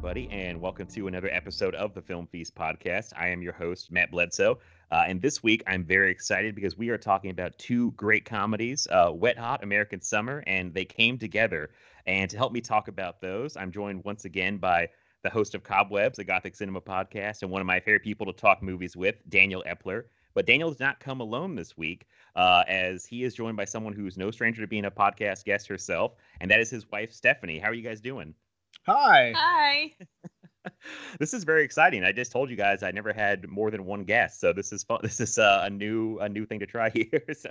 Everybody, and welcome to another episode of the Film Feast podcast. I am your host, Matt Bledsoe. Uh, and this week, I'm very excited because we are talking about two great comedies uh, Wet Hot American Summer, and They Came Together. And to help me talk about those, I'm joined once again by the host of Cobwebs, a Gothic Cinema podcast, and one of my favorite people to talk movies with, Daniel Epler. But Daniel does not come alone this week, uh, as he is joined by someone who's no stranger to being a podcast guest herself, and that is his wife, Stephanie. How are you guys doing? Hi. Hi. this is very exciting. I just told you guys I never had more than one guest, so this is fun. This is uh, a new a new thing to try here. So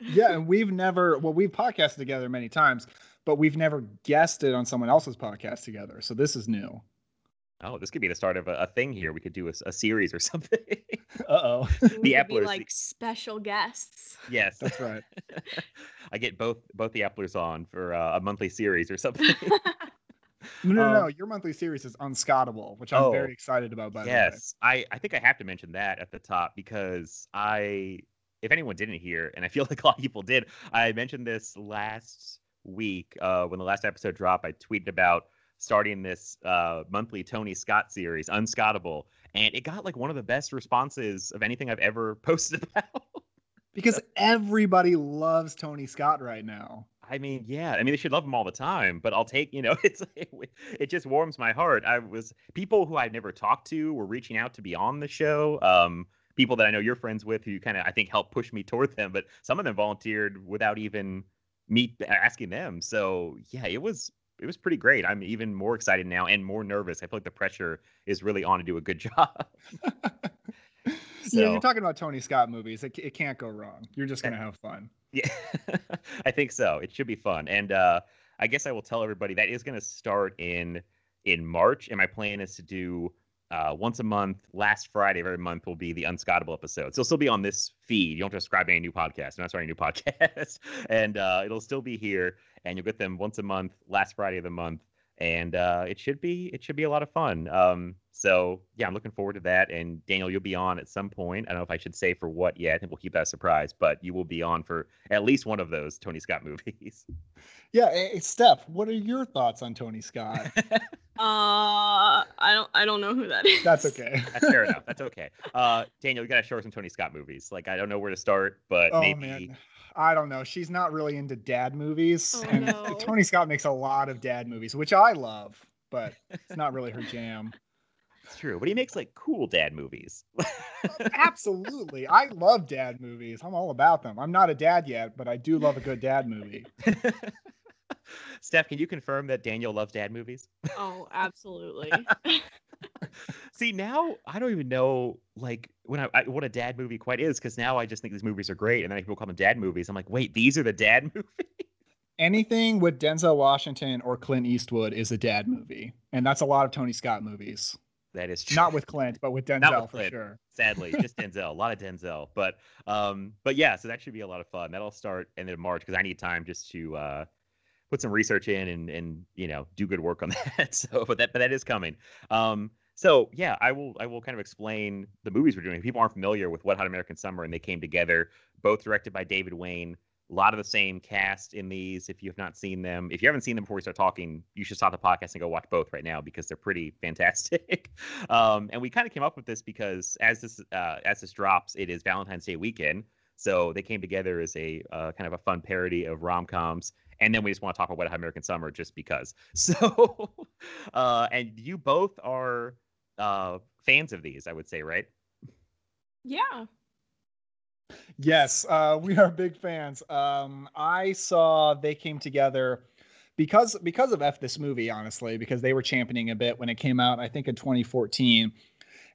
Yeah, and we've never well, we've podcasted together many times, but we've never guested on someone else's podcast together. So this is new. oh, this could be the start of a, a thing here. We could do a series or something. Uh oh. We The could be Eplers, like the- special guests. yes, That's right. I get both both the Eplers on for uh, a monthly series or something. No, no, no. Um, Your monthly series is unscottable, which I'm Oh, very excited about. By the way. yes, I I think I have to mention that at the top because I, if anyone didn't hear, and I feel like a lot of people did, I mentioned this last week uh, when the last episode dropped. I tweeted about starting this uh, monthly Tony Scott series, Unscottable, and it got like one of the best responses of anything I've ever posted about. Because everybody loves Tony Scott right now. I mean, yeah. I mean, they should love him all the time, but I'll take, you know, it's it, it just warms my heart. I was people who I've never talked to were reaching out to be on the show. Um, people that I know you're friends with who kind of I think helped push me toward them, but some of them volunteered without even me asking them. So yeah, it was it was pretty great. I'm even more excited now and more nervous. I feel like the pressure is really on to do a good job. Yeah, So- you're talking about Tony Scott movies. It, it can't go wrong. You're just gonna have fun. Yeah, I think so. It should be fun, and uh, I guess I will tell everybody that is going to start in in March, and my plan is to do uh, once a month. Last Friday of every month will be the Unscottable episode. So it'll still be on this feed. You don't have to subscribe to any new podcast. I'm not starting a new podcast, and uh, it'll still be here, and you'll get them once a month, last Friday of the month, and uh, it should be it should be a lot of fun. Um, so yeah, I'm looking forward to that. And Daniel, you'll be on at some point. I don't know if I should say for what yet. I think we'll keep that a surprise, but you will be on for at least one of those Tony Scott movies. Yeah, hey, Steph, what are your thoughts on Tony Scott? Uh, I don't. I don't know who that is. That's okay. That's fair enough. That's okay. Uh, Daniel, you gotta show her some Tony Scott movies. Like I don't know where to start, but Oh maybe man, I don't know. She's not really into dad movies, Oh, and no. Tony Scott makes a lot of dad movies, which I love, but it's not really her jam. it's true. But he makes like cool dad movies. Oh, absolutely, I love dad movies. I'm all about them. I'm not a dad yet, but I do love a good dad movie. Steph, can you confirm that Daniel loves dad movies? Oh, absolutely. See, now I don't even know like when I, I what a dad movie quite is because now I just think these movies are great, and then people call them dad movies. I'm like, wait, these are the dad movies. Anything with Denzel Washington or Clint Eastwood is a dad movie, and that's a lot of Tony Scott movies. That is true. Not with Clint, but with Denzel with for Clint. sure. sadly just denzel a lot of denzel but um but yeah so that should be a lot of fun that'll start end of march because i need time just to uh put some research in and and you know do good work on that. So but that but that is coming. Um so yeah i will i will kind of explain the movies we're doing. If people aren't familiar with wet hot american summer and they came together both directed by david wain a lot of the same cast in these if you have not seen them. If you haven't seen them before we start talking you should stop the podcast and go watch both right now because they're pretty fantastic. Um, and we kind of came up with this because as this uh, as this drops it is valentine's day weekend so they came together as a uh, kind of a fun parody of rom-coms and then we just want to talk about Wet Hot American Summer just because. So, uh, and you both are uh, fans of these, I would say, right? yeah. Yes, uh, we are big fans. Um, I saw they came together because because of F this movie, honestly, because they were championing a bit when it came out. I think in 2014,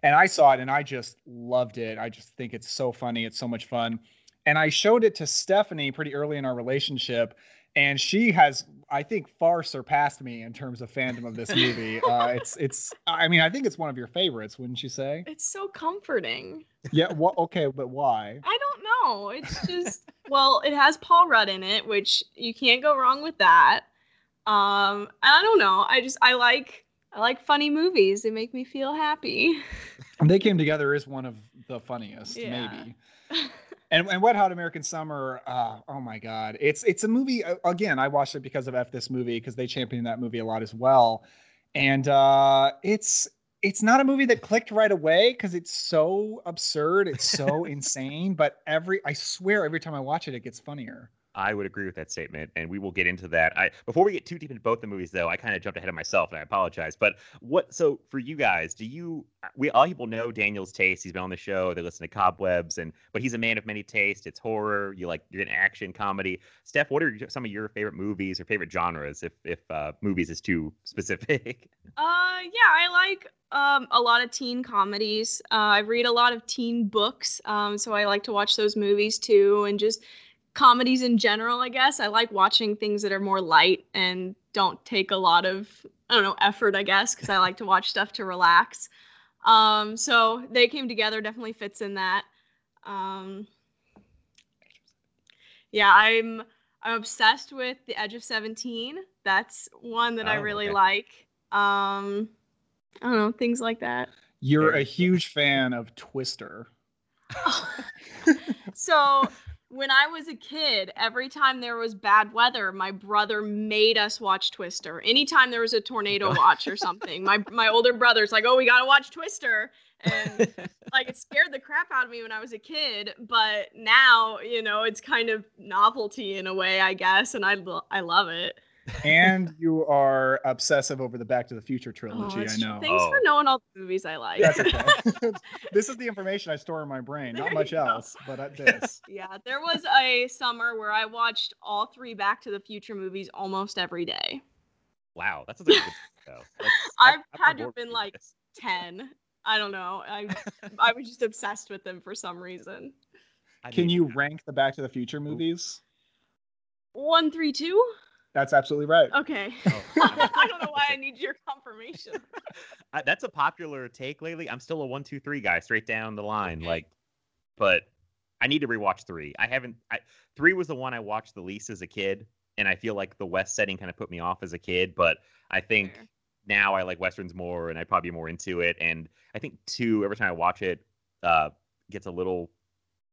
and I saw it and I just loved it. I just think it's so funny. It's so much fun, and I showed it to Stephanie pretty early in our relationship, and she has, I think, far surpassed me in terms of fandom of this movie. uh, it's it's. I mean, I think it's one of your favorites, wouldn't you say? It's so comforting. Yeah. What? Okay, but why? I don't know. It's just well, it has Paul Rudd in it, which you can't go wrong with that. Um, I don't know. I just I like I like funny movies. They make me feel happy. They Came Together is one of the funniest, Yeah. maybe. And, and Wet Hot American Summer, uh, oh my God. It's it's a movie, again, I watched it because of F this movie, because they championed that movie a lot as well. and uh, it's it's not a movie that clicked right away because it's so absurd, it's so insane. But every I swear, every time I watch it, it gets funnier. I would agree with that statement, and we will get into that. I before we get too deep into both the movies, though, I kind of jumped ahead of myself, and I apologize. But what? So for you guys, do you? Uh, we all people know Daniel's taste. He's been on the show. They listen to Cobwebs, and but he's a man of many tastes. It's horror. You like you're an action comedy. Steph, what are some of your favorite movies or favorite genres? If if uh, movies is too specific. Uh, yeah, I like um, a lot of teen comedies. Uh, I read a lot of teen books, um, so I like to watch those movies too, and just comedies in general, I guess. I like watching things that are more light and don't take a lot of I don't know effort, I guess, because I like to watch stuff to relax. Um, so they came together definitely fits in that. Um, yeah, I'm I'm obsessed with The Edge of Seventeen. That's one that oh, I really okay. like. Um, I don't know things like that. You're a huge fan of Twister. so when I was a kid, every time there was bad weather, my brother made us watch Twister. Anytime there was a tornado watch or something, my my older brother's like, "Oh, we gotta watch Twister," and like it scared the crap out of me when I was a kid. But now, you know, it's kind of novelty in a way, I guess, and I I love it and you are obsessive over the Back to the Future trilogy. Oh, I know. Thanks oh. for knowing all the movies I like. That's okay. this is the information I store in my brain. There Not much else, but at this. Yeah, there was a summer where I watched all three Back to the Future movies almost every day. Wow, that's a good show. I've had to have been like this. ten. I don't know. I I was just obsessed with them for some reason. Can you rank the Back to the Future movies? One, three, two. That's absolutely right. Okay. Oh. I don't know why I need your confirmation. that's a popular take lately. I'm still a one, two, three guy, straight down the line. Okay. Like, but I need to rewatch three. I haven't. I, three was the one I watched the least as a kid, and I feel like the West setting kind of put me off as a kid. But I think Fair. now I like westerns more, and I'd probably be more into it. And I think two, every time I watch it, uh, gets a little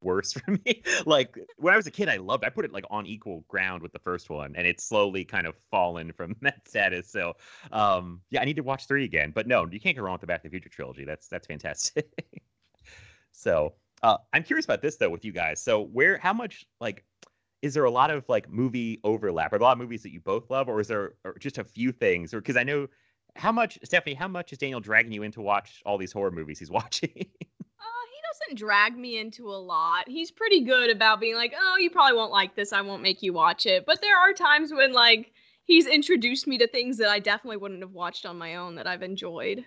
worse for me. like when I was a kid, I loved. I put it like on equal ground with the first one, and it's slowly kind of fallen from that status. So, um, yeah, I need to watch three again. But no, you can't go wrong with the Back to the Future trilogy. That's that's fantastic. so, uh, I'm curious about this though with you guys. So, where, how much like is there a lot of like movie overlap? Are there a lot of movies that you both love, or is there or just a few things? Or because I know how much, Stephanie, how much is Daniel dragging you in to watch all these horror movies he's watching? Doesn't drag me into a lot. He's pretty good about being like, "Oh, you probably won't like this. I won't make you watch it." But there are times when like he's introduced me to things that I definitely wouldn't have watched on my own that I've enjoyed.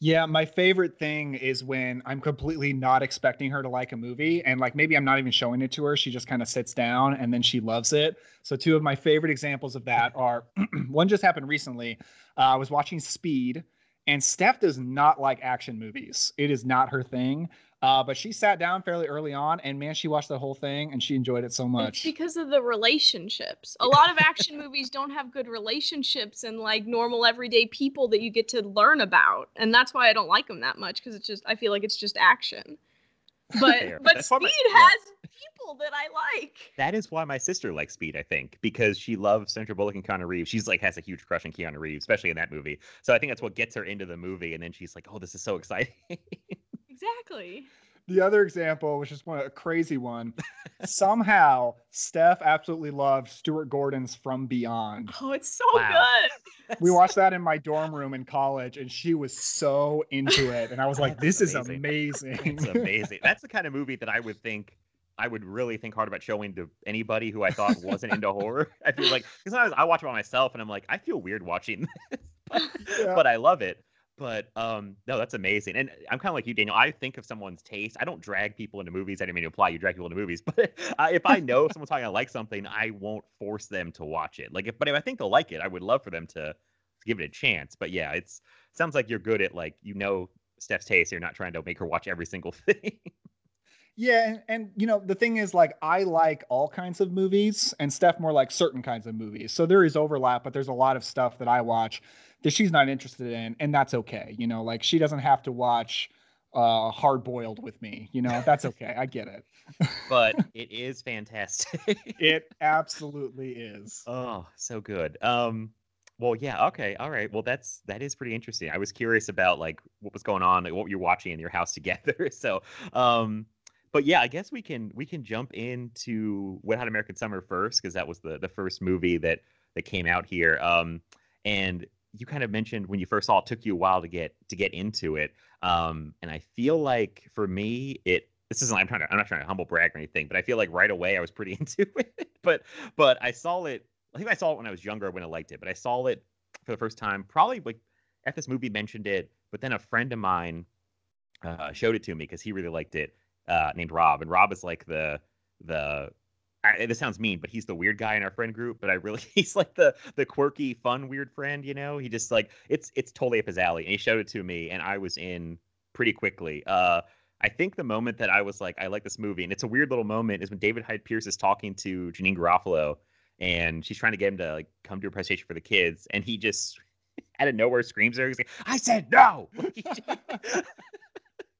Yeah, my favorite thing is when I'm completely not expecting her to like a movie and like maybe I'm not even showing it to her. She just kind of sits down and then she loves it. So two of my favorite examples of that are one just happened recently. Uh, I was watching Speed and Steph does not like action movies. It is not her thing. Uh, but she sat down fairly early on, and man, she watched the whole thing, and she enjoyed it so much. It's because of the relationships. A lot of action movies don't have good relationships and like normal everyday people that you get to learn about, and that's why I don't like them that much because it's just I feel like it's just action. But but Speed my, has yeah. people that I like. That is why my sister likes Speed, I think, because she loves Sandra Bullock and Keanu Reeves. She's like has a huge crush on Keanu Reeves, especially in that movie. So I think that's what gets her into the movie, and then she's like, "Oh, this is so exciting." Exactly. The other example, which is one a crazy one, somehow Steph absolutely loved Stuart Gordon's From Beyond. Oh, it's so wow. good. We watched that in my dorm room in college, and she was so into it. And I was like, "This is amazing." It's amazing. That's the kind of movie that I would think I would really think hard about showing to anybody who I thought wasn't into horror. I feel like because sometimes I watch it by myself, and I'm like, I feel weird watching this, but, yeah. but I love it. But um, no, that's amazing. And I'm kind of like you, Daniel. I think of someone's taste. I don't drag people into movies. I didn't mean to imply you drag people into movies, but uh, if I know someone's talking, I like something, I won't force them to watch it. Like, if, but if I think they'll like it, I would love for them to, give it a chance. But yeah, it's sounds like you're good at like you know Steph's taste. You're not trying to make her watch every single thing. Yeah, and, and, you know the thing is, like, I like all kinds of movies, and Steph more like certain kinds of movies. So there is overlap, but there's a lot of stuff that I watch that she's not interested in, and that's okay. You know, like she doesn't have to watch uh hard boiled with me you know that's okay i get it but it is fantastic it absolutely is oh so good um well, yeah, okay, all right. Well, that's that is pretty interesting. I was curious about like what was going on, like what you're watching in your house together. so, um, but yeah, I guess we can we can jump into Wet Hot American Summer first because that was the the first movie that that came out here. Um, and you kind of mentioned when you first saw it, took you a while to get to get into it. Um, and I feel like for me, it this isn't I'm trying to I'm not trying to humble brag or anything, but I feel like right away I was pretty into it. but but I saw it I think I saw it when I was younger when I liked it, but I saw it for the first time probably like at this movie mentioned it, but then a friend of mine uh, showed it to me because he really liked it, uh, named Rob, and Rob is like the the. I, this sounds mean, but he's the weird guy in our friend group. But I really, he's like the the quirky, fun, weird friend. You know, he just like it's it's totally up his alley. And he showed it to me, and I was in pretty quickly. Uh, I think the moment that I was like, I like this movie, and it's a weird little moment, is when David Hyde Pierce is talking to Janeane Garofalo, and she's trying to get him to like come to a presentation for the kids, and he just out of nowhere screams her. He's like, "I said no,"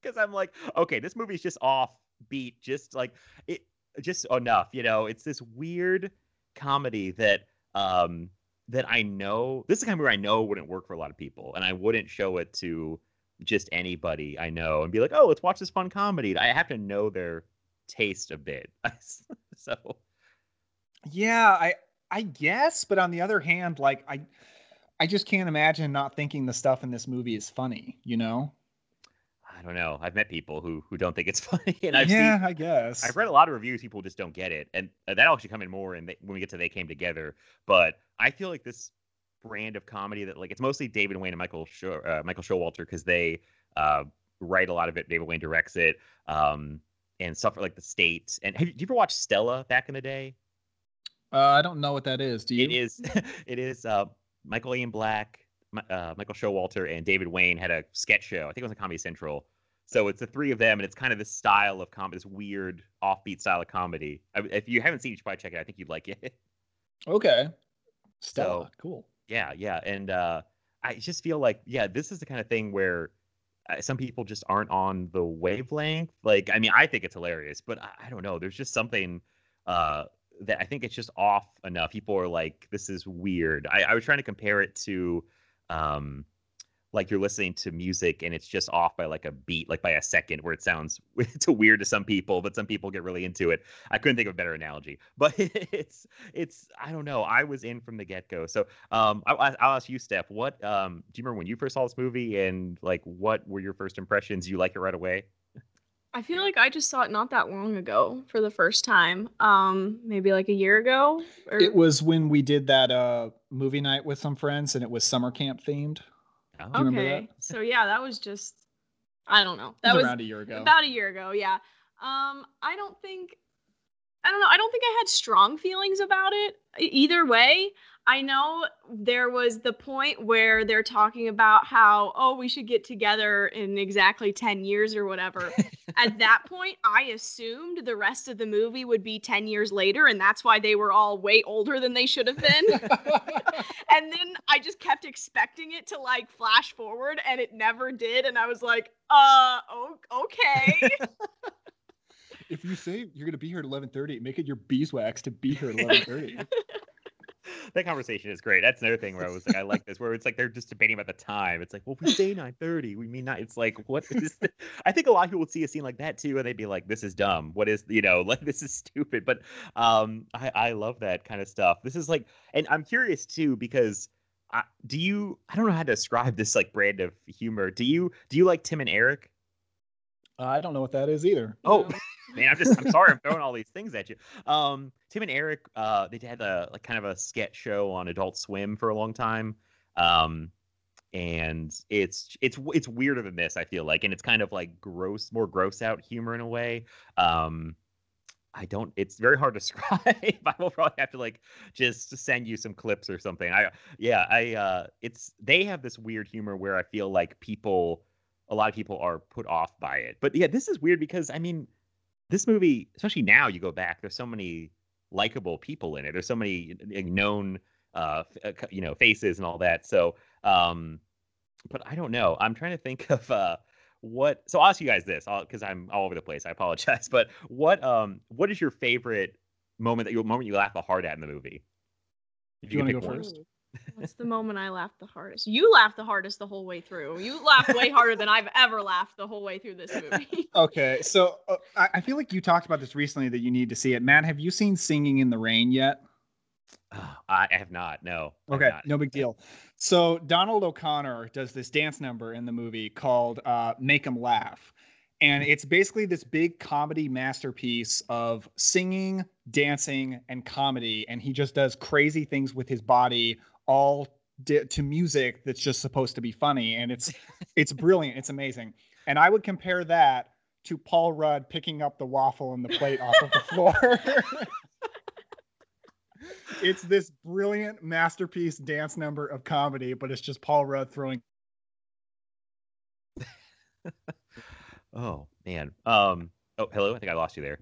because I'm like, okay, this movie's just off beat, just like it, just enough. You know, it's this weird comedy that um that I know this is the kind of movie I know wouldn't work for a lot of people, and I wouldn't show it to just anybody I know and be like, oh, let's watch this fun comedy. I have to know their taste a bit. so yeah, I I guess, but on the other hand, like I I just can't imagine not thinking the stuff in this movie is funny, you know? I don't know. I've met people who who don't think it's funny, and I've yeah, seen, I guess I've read a lot of reviews. People just don't get it, and uh, that'll actually come in more. And when we get to they came together, but I feel like this brand of comedy that like it's mostly David Wain and Michael Show, uh, Michael Showalter because they uh, write a lot of it. David Wain directs it, um, and stuff like the state. And have you, you ever watched Stella back in the day? Uh, I don't know what that is. Do you? It is. it is. Uh, Michael Ian Black, uh, Michael Showalter, and David Wain had a sketch show. I think it was on Comedy Central. So it's the three of them, and it's kind of this style of comedy, this weird offbeat style of comedy. If you haven't seen it, you should probably check it. I think you'd like it. Okay. Stella, so, cool. Yeah, yeah, and uh, I just feel like yeah, this is the kind of thing where uh, some people just aren't on the wavelength. Like, I mean, I think it's hilarious, but I, I don't know. There's just something uh, that I think it's just off enough. People are like, "This is weird." I, I was trying to compare it to, um, like you're listening to music and it's just off by like a beat, like by a second, where it sounds it's weird to some people, but some people get really into it. I couldn't think of a better analogy, but it's it's I don't know. I was in from the get go. So um, I, will ask you, Steph. What um, do you remember when you first saw this movie and like what were your first impressions? You like it right away? I feel like I just saw it not that long ago for the first time. Um, maybe like a year ago. Or... It was when we did that uh movie night with some friends, and it was summer camp themed. Okay, so yeah, that was just I don't know. That was, was around a year ago. About a year ago, yeah. Um, I don't think I don't know. I don't think I had strong feelings about it either way. I know there was the point where they're talking about how, oh, we should get together in exactly 10 years or whatever. At that point, I assumed the rest of the movie would be 10 years later, and that's why they were all way older than they should have been. and then I just kept expecting it to like flash forward, and it never did. And I was like, uh, okay. if you say you're gonna be here at 11:30, make it your beeswax to be here at 11:30 that conversation is great. That's another thing where I was like, I like this, where it's like they're just debating about the time. It's like, well, we say nine thirty, we mean not. It's like, what is? This? I think a lot of people would see a scene like that too, and they'd be like, this is dumb. What is, you know, like this is stupid. But um, I I love that kind of stuff. This is like, and I'm curious too because. I, do you? I don't know how to describe this like brand of humor. Do you? Do you like Tim and Eric? I don't know what that is either. Oh, man, I'm just I'm sorry I'm throwing all these things at you. Um, Tim and Eric, uh, they had a like kind of a sketch show on Adult Swim for a long time. Um, and it's it's it's weirder than this, I feel like, and it's kind of like gross, more gross out humor in a way. Um, I don't. It's very hard to describe. I will probably have to like just send you some clips or something. I yeah. I uh, it's they have this weird humor where I feel like people, a lot of people are put off by it. But yeah, this is weird because I mean, this movie, especially now, you go back. There's so many likable people in it. There's so many known, uh, uh you know, faces and all that. So, um, but I don't know. I'm trying to think of uh, what. So I'll ask you guys this, because I'm all over the place. I apologize. But what, um, what is your favorite moment that you moment you laugh the hard at in the movie? If you, you want to go one? First? What's the moment I laughed the hardest? You laughed the hardest the whole way through. You laughed way harder than I've ever laughed the whole way through this movie. okay, so uh, I, I feel like you talked about this recently that you need to see it. Matt, have you seen Singing in the Rain yet? Oh, I have not. No. Okay, not. no big deal. So Donald O'Connor does this dance number in the movie called uh, "Make 'Em Laugh," and it's basically this big comedy masterpiece of singing, dancing, and comedy. And he just does crazy things with his body, all di- to music that's just supposed to be funny. And it's it's brilliant. It's amazing. And I would compare that to Paul Rudd picking up the waffle and the plate off of the floor. it's this brilliant masterpiece dance number of comedy, but it's just Paul Rudd throwing. Oh man. Um. Oh, hello. I think I lost you there.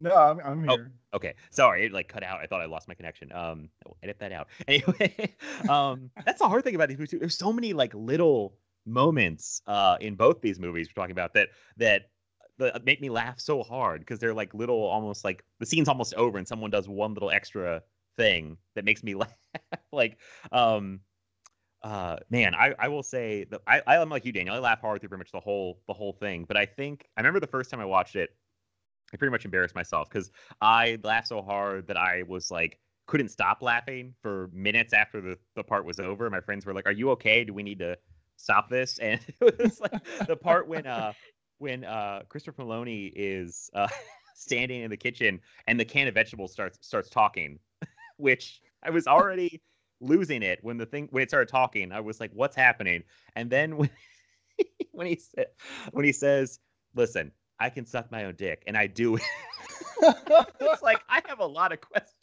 No, I'm, I'm Oh. here. Okay, sorry, it like cut out. I thought I lost my connection. Um, edit that out. Anyway, um, that's the hard thing about these movies. Too. There's so many like little moments uh in both these movies we're talking about that that that make me laugh so hard because they're like little, almost like the scene's almost over and someone does one little extra thing that makes me laugh. like, um, uh, man, I I will say that I I'm like you, Daniel. I laugh hard through pretty much the whole the whole thing. But I think I remember the first time I watched it. I pretty much embarrassed myself because I laughed so hard that I was like couldn't stop laughing for minutes after the, the part was over. My friends were like, "Are you okay? Do we need to stop this?" And it was like the part when uh when uh Christopher Meloni is uh standing in the kitchen and the can of vegetables starts starts talking, which I was already losing it when the thing when it started talking. I was like, "What's happening?" And then when when he said when he says, "Listen, I can suck my own dick," and I do it. it's like I have a lot of questions.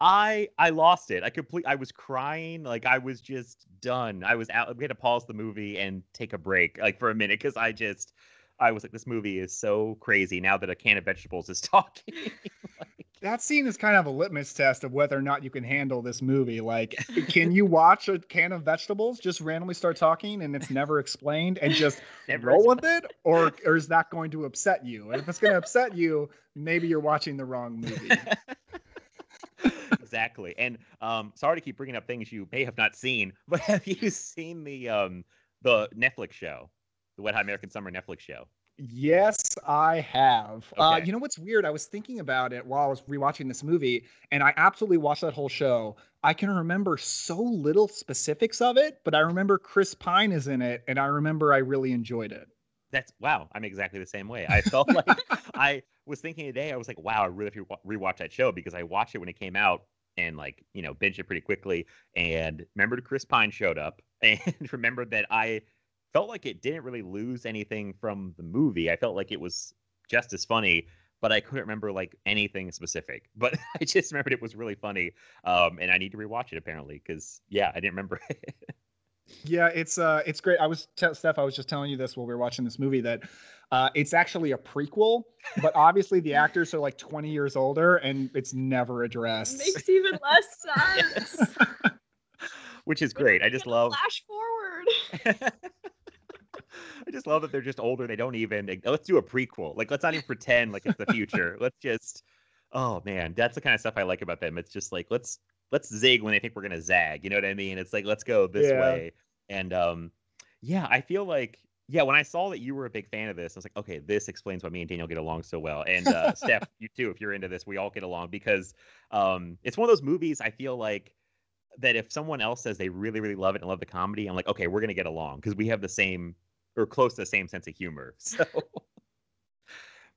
I I lost it. I complete. I was crying. Like I was just done. I was out. We had to pause the movie and take a break, like for a minute, because I just I was like, this movie is so crazy now that a can of vegetables is talking. Like, That scene is kind of a litmus test of whether or not you can handle this movie. Like, can you watch a can of vegetables just randomly start talking and it's never explained and just never roll with it, or or is that going to upset you? And if it's going to upset you, maybe you're watching the wrong movie. exactly. And um, sorry to keep bringing up things you may have not seen, but have you seen the um the Netflix show, the Wet Hot American Summer Netflix show? Yes, I have. Uh, you know what's weird? I was thinking about it while I was rewatching this movie, and I absolutely watched that whole show. I can remember so little specifics of it, but I remember Chris Pine is in it, and I remember I really enjoyed it. That's wow. I'm exactly the same way. I felt like I was thinking today. I was like, wow, I really have to rewatch that show because I watched it when it came out and like you know binge it pretty quickly. And remembered Chris Pine showed up and remembered that I felt like it didn't really lose anything from the movie. I felt like it was just as funny, but I couldn't remember like anything specific. But I just remembered it was really funny, um, and I need to rewatch it apparently because yeah, I didn't remember it. Yeah, it's uh, it's great. I was te- Steph. I was just telling you this while we were watching this movie that uh, it's actually a prequel, but obviously the actors are like 20 years older, and it's never addressed. Makes even less sense. which is great. I just love. flash forward. I just love that they're just older. They don't even. like, Let's do a prequel. Like, let's not even pretend like it's the future. let's just. Oh man, that's the kind of stuff I like about them. It's just like let's let's zig when they think we're gonna zag. You know what I mean? It's like let's go this Yeah. way. And um, yeah, I feel like yeah. When I saw that you were a big fan of this, I was like, okay, this explains why me and Daniel get along so well. And uh, Steph, you too, if you're into this, we all get along because um, it's one of those movies. I feel like that if someone else says they really really love it and love the comedy, I'm like, okay, we're gonna get along because we have the same or close to the same sense of humor. So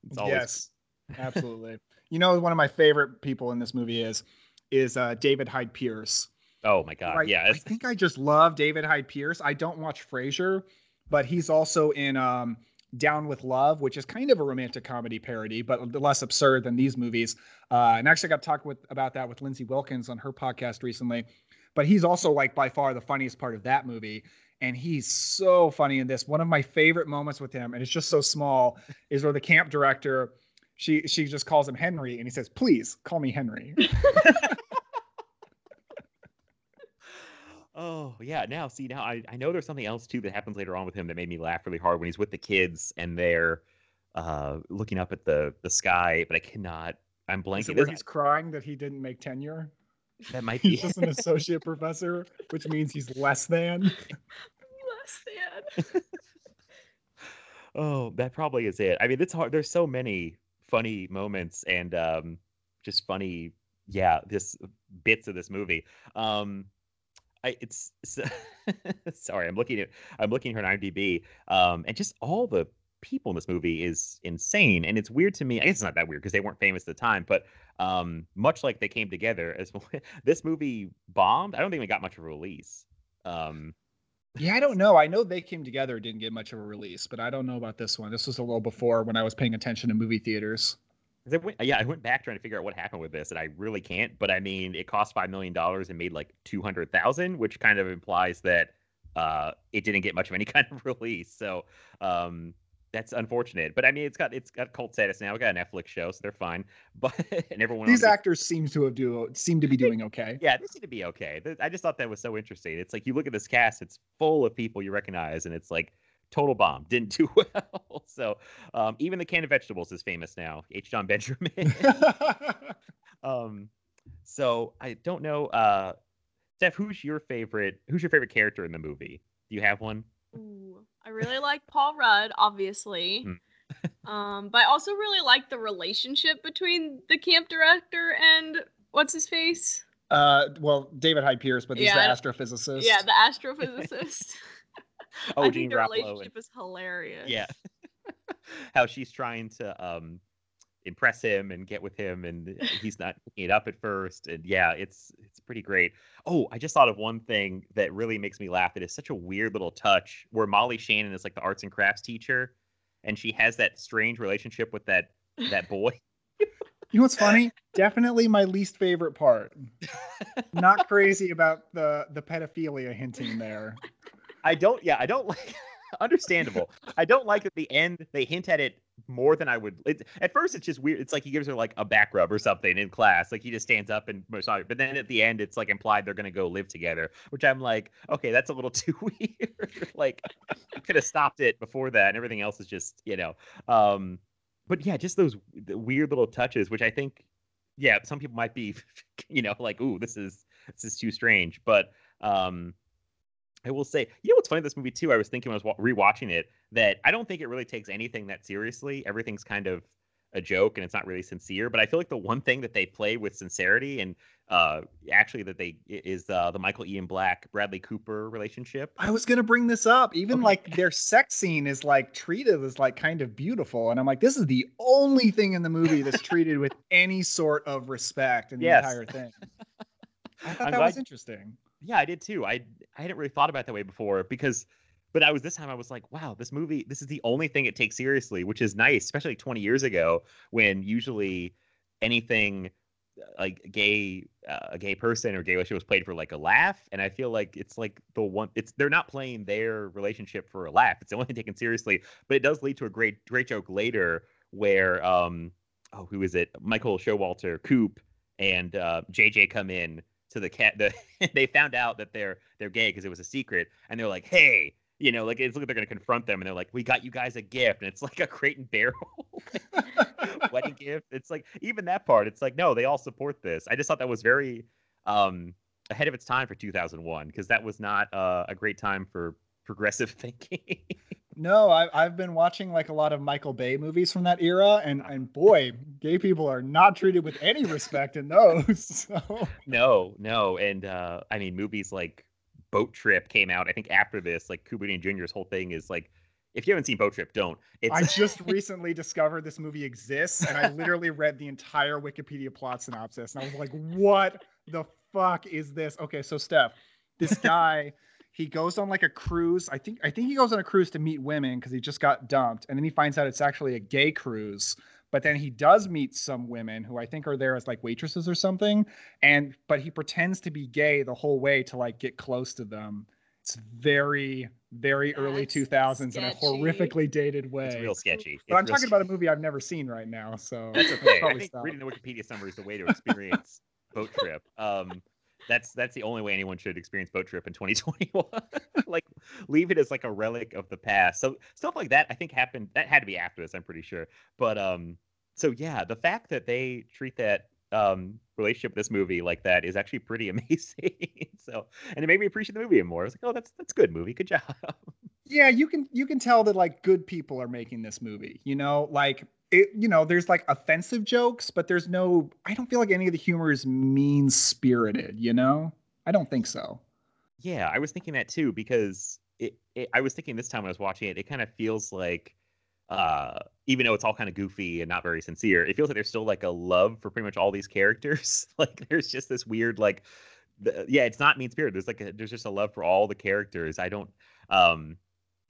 it's always yes, absolutely. You know, one of my favorite people in this movie is is uh, David Hyde Pierce. oh my god, Right, yeah, I think I just love David Hyde Pierce. I don't watch Frasier, but he's also in um, Down with Love, which is kind of a romantic comedy parody, but less absurd than these movies. Uh, and actually, I got to talk with about that with Lindsay Wilkins on her podcast recently. But he's also like by far the funniest part of that movie. And he's so funny in this. One of my favorite moments with him, and it's just so small, is where the camp director she she just calls him Henry, and he says, "Please call me Henry." oh yeah. Now see, now I, I know there's something else too that happens later on with him that made me laugh really hard when he's with the kids and they're uh looking up at the the sky, but I cannot. I'm Is blanking. it where This- he's crying that he didn't make tenure? That might be. He's just an associate professor, which means he's less than. Less than. oh, that probably is it. I mean, it's hard. There's so many funny moments and um, just funny, yeah, this bits of this movie. Um, I, it's, it's sorry, I'm looking at I'm looking at her on IMDb, um, and just all the people in this movie is insane, and it's weird to me. I guess it's not that weird because they weren't famous at the time, but um, much like they came together, as this movie bombed. I don't think it got much of a release. Um, yeah, I don't know. I know they came together, didn't get much of a release, but I don't know about this one. This was a little before when I was paying attention to movie theaters. I went, yeah, I went back trying to figure out what happened with this, and I really can't. But I mean, it cost five million dollars and made like two hundred thousand, which kind of implies that uh, it didn't get much of any kind of release. So um, that's unfortunate. But I mean, it's got it's got cult status now. We got a Netflix show, so they're fine. But and everyone these actors be, seem to have do seem to be doing okay. Yeah, they seem to be okay. I just thought that was so interesting. It's like you look at this cast; it's full of people you recognize, and it's like total bomb. Didn't do well. so um, even the can of vegetables is famous now. H. Jon Benjamin. um, so I don't know, uh, Steph. Who's your favorite? Who's your favorite character in the movie? Do you have one? Ooh, I really like Paul Rudd, obviously. Mm. um, but I also really like the relationship between the camp director and what's his face? Uh, well, David Hyde Pierce, but he's yeah, the astrophysicist. Yeah, the astrophysicist. oh, I Gene think the relationship and... is hilarious. Yeah, how she's trying to um impress him and get with him and he's not picking it up at first and yeah it's it's pretty great. Oh i just thought of one thing that really makes me laugh it is such a weird little touch where molly shannon is like the arts and crafts teacher and she has that strange relationship with that that boy. You know what's funny? Definitely my least favorite part. Not crazy about the the pedophilia hinting there. I don't yeah i don't like understandable. I don't like at the end they hint at it more than I would. It, at first, it's just weird. It's like he gives her like a back rub or something in class. Like he just stands up and. But then at the end, it's like implied they're gonna go live together, which I'm like, okay, that's a little too weird. like could have stopped it before that, and everything else is just you know. Um, but yeah, just those weird little touches, which I think, yeah, some people might be, you know, like, ooh, this is this is too strange, but um I will say, you know what's funny this movie too? I was thinking when I was rewatching it that I don't think it really takes anything that seriously. Everything's kind of a joke and it's not really sincere. But I feel like the one thing that they play with sincerity and uh, actually that they is uh, the Michael Ian Black Bradley Cooper relationship. I was gonna bring this up. Even okay. like their sex scene is like treated as like kind of beautiful, and I'm like, this is the only thing in the movie that's treated with any sort of respect in the yes. entire thing. I thought I'm that glad, was interesting. Yeah, I did too. I I hadn't really thought about it that way before because but I was this time I was like, wow, this movie this is the only thing it takes seriously, which is nice, especially like 20 years ago when usually anything uh, like gay uh, a gay person or gay relationship was played for like a laugh and i feel like it's like the one it's they're not playing their relationship for a laugh it's the only thing taken seriously but it does lead to a great great joke later where um oh who is it michael showalter coop and uh jj come in to the cat. The they found out that they're they're gay because it was a secret, and they're like, "Hey, you know, like it's like they're gonna confront them, and they're like, "We got you guys a gift," and it's like a crate and barrel wedding gift. It's like even that part. It's like no, they all support this. I just thought that was very um ahead of its time for 2001 because that was not uh, a great time for progressive thinking. No, I, I've been watching like a lot of Michael Bay movies from that era, and and boy, gay people are not treated with any respect in those. So. No, no, and uh, I mean, movies like Boat Trip came out. I think after this, like Cuba Jr.'s whole thing is like, if you haven't seen Boat Trip, don't. It's... I just recently discovered this movie exists, and I literally read the entire Wikipedia plot synopsis, and I was like, what the fuck is this? Okay, so Steph, this guy he goes on like a cruise. I think I think he goes on a cruise to meet women because he just got dumped, and then he finds out it's actually a gay cruise. But then he does meet some women who I think are there as like waitresses or something, and but he pretends to be gay the whole way to like get close to them. It's very very That's early 2000s sketchy. in a horrifically dated way. It's real sketchy. But it's I'm talking about a movie I've never seen right now, so that's okay. I think reading the Wikipedia summary is the way to experience boat trip. Um, that's that's the only way anyone should experience boat trip in 2021 like leave it as like a relic of the past so stuff like that i think happened that had to be after this i'm pretty sure but um so yeah the fact that they treat that um, relationship this movie like that is actually pretty amazing. so, and it made me appreciate the movie more. I was like, oh, that's that's a good movie. Good job. Yeah, you can you can tell that like good people are making this movie. You know, like it, you know, there's like offensive jokes, but there's no. I don't feel like any of the humor is mean spirited. You know, I don't think so. Yeah, I was thinking that too because it, it I was thinking this time when I was watching it, it kind of feels like uh even though it's all kind of goofy and not very sincere it feels like there's still like a love for pretty much all these characters like there's just this weird like the, yeah it's not mean spirited there's like a, there's just a love for all the characters i don't um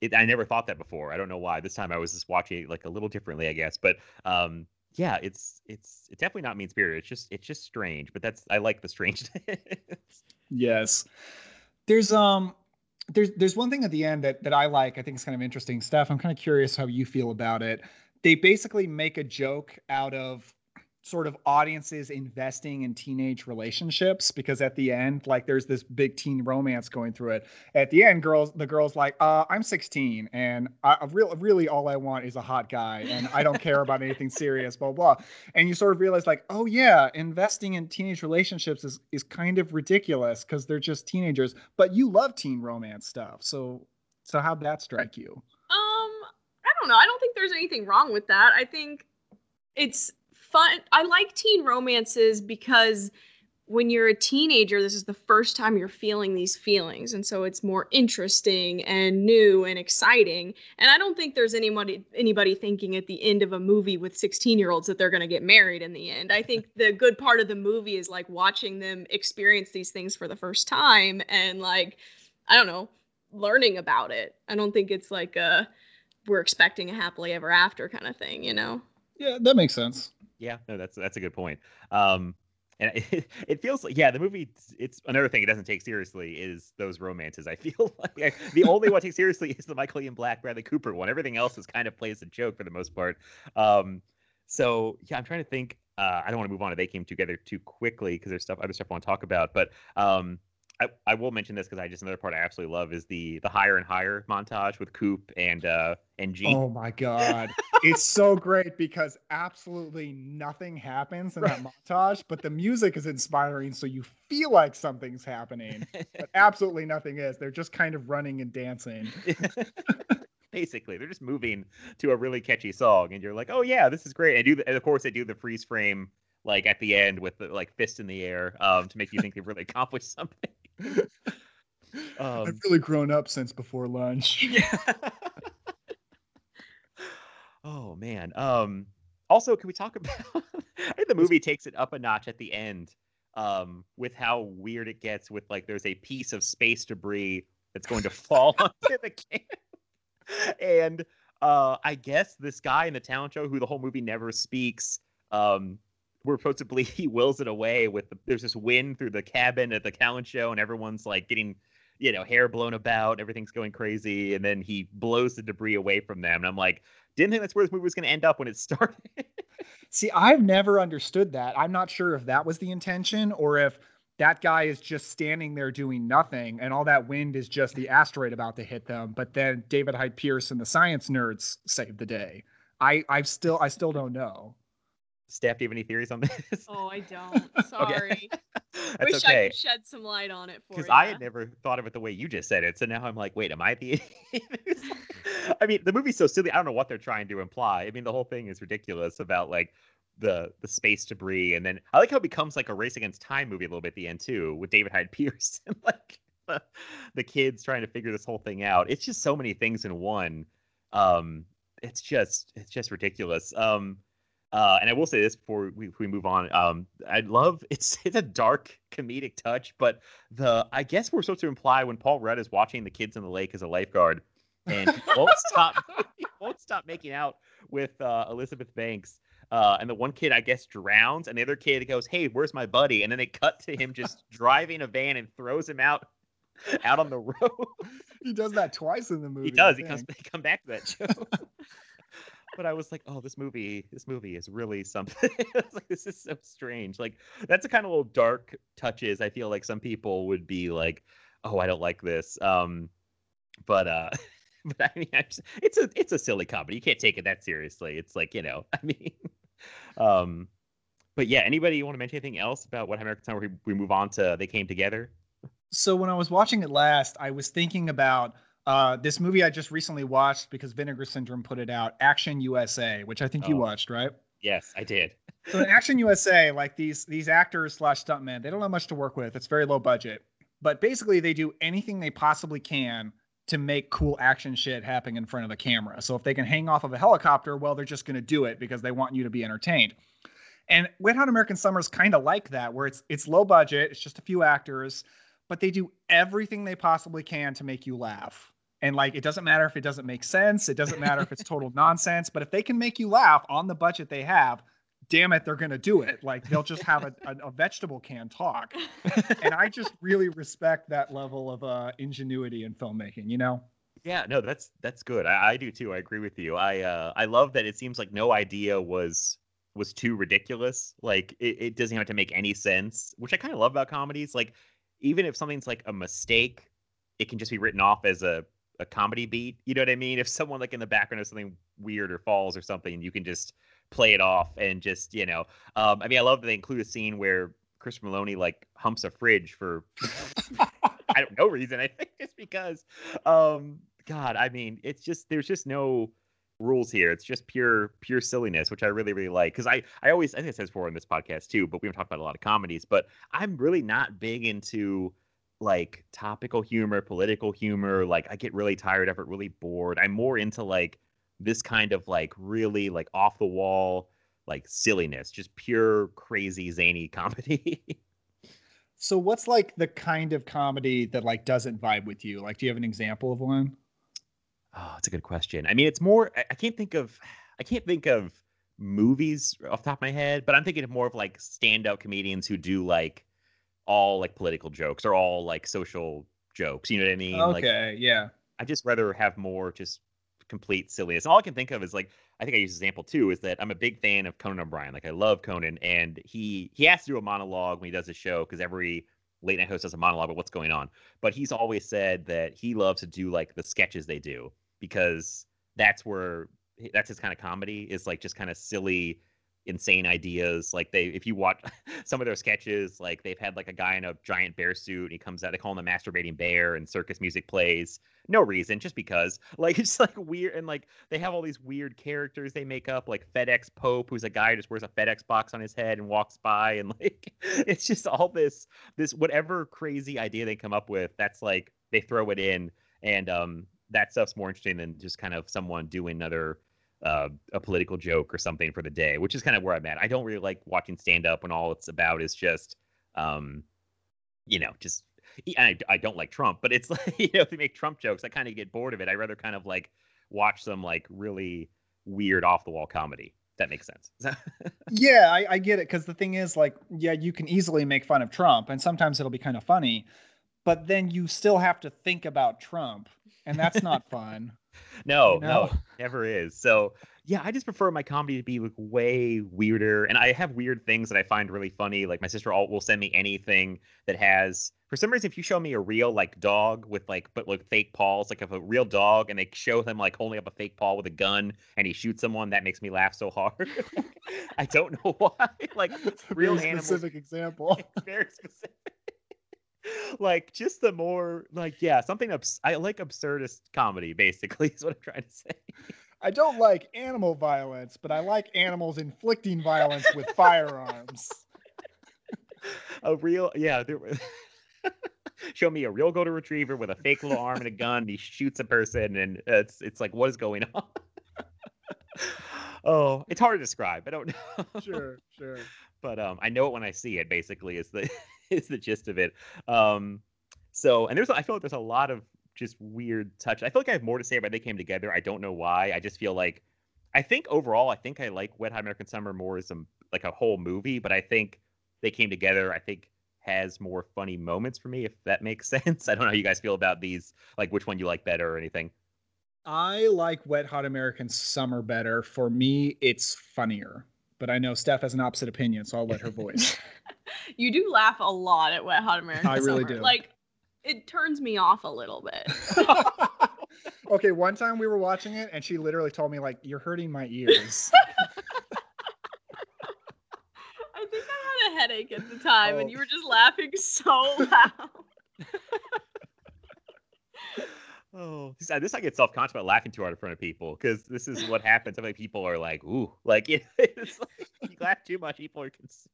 it, i never thought that before i don't know why this time i was just watching it like a little differently i guess but um yeah it's it's it's definitely not mean spirit it's just it's just strange but that's i like the strangeness yes there's um there's there's one thing at the end that that I like. I think is kind of interesting. Steph, I'm kind of curious how you feel about it. They basically make a joke out of sort of audiences investing in teenage relationships because at the end like there's this big teen romance going through it. At the end girls the girls like uh i'm 16 and i really really all i want is a hot guy and i don't care about anything serious blah blah and you sort of realize like oh yeah investing in teenage relationships is is kind of ridiculous because they're just teenagers but you love teen romance stuff. So so how'd that strike you? Um i don't know. I don't think there's anything wrong with that. I think it's fun. I like teen romances because when you're a teenager, this is the first time you're feeling these feelings. And so it's more interesting and new and exciting. And I don't think there's anybody anybody thinking at the end of a movie with 16 year olds that they're gonna get married in the end. I think the good part of the movie is like watching them experience these things for the first time and like, I don't know, learning about it. I don't think it's like a we're expecting a happily ever after kind of thing, you know? Yeah, that makes sense. Yeah, no, that's that's a good point. Um, and it, it feels like yeah, the movie. It's another thing it doesn't take seriously is those romances. I feel like I, the only one take seriously is the Michael Ian Black Bradley Cooper one. Everything else is kind of plays a joke for the most part. Um, so yeah, I'm trying to think. Uh, I don't want to move on they came together too quickly because there's stuff other stuff I want to talk about. But um, I, I will mention this because I just another part I absolutely love is the the higher and higher montage with Coop and uh and G. Oh my god, it's so great because absolutely nothing happens in that montage, but the music is inspiring, so you feel like something's happening, but absolutely nothing is. They're just kind of running and dancing. Basically, they're just moving to a really catchy song, and you're like, "Oh yeah, this is great." And do the, and of course they do the freeze frame like at the end with the like fist in the air um, to make you think they've really accomplished something. Um, I've really grown up since before lunch. Yeah. oh man. Um. Also, can we talk about? I think the movie takes it up a notch at the end. Um, with how weird it gets with like there's a piece of space debris that's going to fall onto the camp, and uh, I guess this guy in the talent show who the whole movie never speaks, um, believe he wills it away with the, there's this wind through the cabin at the talent show and everyone's like getting you know hair blown about everything's going crazy and then he blows the debris away from them. And i'm like didn't think that's where this movie was going to end up when it started. See i've never understood that. I'm not sure if that was the intention or if that guy is just standing there doing nothing and all that wind is just the asteroid about to hit them but then david hyde pierce and the science nerds saved the day. I i still i still don't know Steph, do you have any theories on this? Oh, I don't. Sorry. That's Wish okay. I could shed some light on it for you. Because I had never thought of it the way you just said it. So now I'm like, wait, am I the I mean, the movie's so silly. I don't know what they're trying to imply. I mean, the whole thing is ridiculous about like the the space debris, and then I like how it becomes like a race against time movie a little bit at the end too, with David Hyde Pierce and like the, the kids trying to figure this whole thing out. It's just so many things in one. Um, it's just it's just ridiculous. Um, uh, and I will say this before we, we move on. Um, I love it's it's a dark comedic touch, but the I guess we're supposed to imply when Paul Rudd is watching the kids in the lake as a lifeguard, and he won't stop he won't stop making out with uh, Elizabeth Banks. Uh, and the one kid, I guess, drowns, and the other kid goes, "Hey, where's my buddy?" And then they cut to him just driving a van and throws him out out on the road. he does that twice in the movie. He does. He comes. They come back to that show but I was like, oh, this movie, this movie is really something. like, this is so strange. Like, that's the kind of little dark touches. I feel like some people would be like, oh, I don't like this. Um, but uh, but I mean, just, it's a it's a silly comedy. You can't take it that seriously. It's like you know, I mean, um, but yeah, anybody want to mention anything else about what American Summer? We, we move on to they came together. So when I was watching it last, I was thinking about uh, this movie I just recently watched because Vinegar Syndrome put it out, Action USA, which I think you Oh. watched, right? Yes, I did. So in Action USA, like these these actors slash stuntmen, they don't have much to work with. It's very low budget, but basically they do anything they possibly can to make cool action shit happen in front of the camera. So if they can hang off of a helicopter, well, they're just going to do it because they want you to be entertained. And Wet Hot American Summer is kind of like that, where it's it's low budget, it's just a few actors, but they do everything they possibly can to make you laugh. And like, it doesn't matter if it doesn't make sense, it doesn't matter if it's total nonsense, but if they can make you laugh on the budget they have, damn it, they're gonna do it. Like they'll just have a, a, a vegetable can talk. And I just really respect that level of uh, ingenuity in filmmaking. You know? Yeah, no, that's that's good. I, I do too. I agree with you. I uh I love that it seems like no idea was was too ridiculous. Like it, it doesn't have to make any sense, which I kind of love about comedies. Like even if something's like a mistake, it can just be written off as a a comedy beat. You know what I mean? If someone like in the background of something weird or falls or something, you can just play it off and just you know. Um, I mean, I love that they include a scene where Chris Meloni like humps a fridge for I don't know reason. I think it's because, um, God, I mean, it's just there's just no rules here. It's just pure pure silliness, which I really really like. Because I I always I think I said before in this podcast too, but we haven't talked about a lot of comedies. But I'm really not big into like topical humor, political humor. Like I get really tired of it, really bored. I'm more into like this kind of like really like off the wall like silliness, just pure crazy zany comedy. So what's like the kind of comedy that like doesn't vibe with you? Like, do you have an example of one? Oh, that's a good question. I mean, it's more. I, can't think of. I can't think of movies off the top of my head, but I'm thinking of more of like stand-up comedians who do like all like political jokes or all like social jokes. You know what I mean? Like, Okay, yeah. I just rather have more just complete silliness. And all I can think of is like I think I use example too is that I'm a big fan of Conan O'Brien. Like I love Conan, and he he has to do a monologue when he does his show because every late night host does a monologue about what's going on. But he's always said that he loves to do like the sketches they do because that's where that's his kind of comedy is like just kind of silly insane ideas like they if you watch some of their sketches like they've had like a guy in a giant bear suit and he comes out they call him the masturbating bear and circus music plays. No reason just because. Like it's like weird and like they have all these weird characters they make up like fedex pope who's a guy who just wears a fedex box on his head and walks by and like it's just all this this whatever crazy idea they come up with that's like they throw it in and um that stuff's more interesting than just kind of someone doing another uh, a political joke or something for the day, which is kind of where I'm at. I don't really like watching stand up when all it's about is just, um, you know, just. I, I don't like Trump, but it's like you know if they make Trump jokes, I kind of get bored of it. I rather kind of like watch some like really weird off the wall comedy. That makes sense. Yeah, I, I get it. Because the thing is, like, yeah, you can easily make fun of Trump, and sometimes it'll be kind of funny, but then you still have to think about Trump, and that's not fun. No, You no, know? it never is. So yeah, I just prefer my comedy to be like way weirder. And I have weird things that I find really funny. Like my sister all will send me anything that has for some reason if you show me a real like dog with like but like fake paws, like if a real dog and they show him like holding up a fake paw with a gun and he shoots someone, that makes me laugh so hard. I don't know why. Like real Very animals specific example. very specific. like just the more like yeah something abs- I like absurdist comedy basically is what I'm trying to say. I don't like animal violence, but I like animals inflicting violence with firearms. a real yeah there, show me a real golden retriever with a fake little arm and a gun and he shoots a person and it's it's like what is going on oh it's hard to describe i don't know Sure, sure. but um i know it when i see it basically is the is the gist of it. Um so and there's i feel like there's a lot of just weird touch. I feel like i have more to say about they came together. I don't know why. I just feel like i think overall i think i like wet hot american summer more as a like a whole movie but i think they came together i think has more funny moments for me if that makes sense. I don't know how you guys feel about these like which one you like better or anything. I like Wet Hot American Summer better. For me, it's funnier. But I know Steph has an opposite opinion, so I'll let her voice. you do laugh a lot at Wet Hot American I really Summer. do. Like, it turns me off a little bit. okay, one time we were watching it and she literally told me like you're hurting my ears. I think I had a headache at the time, Oh. and you were just laughing so loud. Oh, this, this I get self conscious about laughing too hard in front of people because this is what happens. I like people are like, "Ooh," like it, it's like you laugh too much, people are concerned.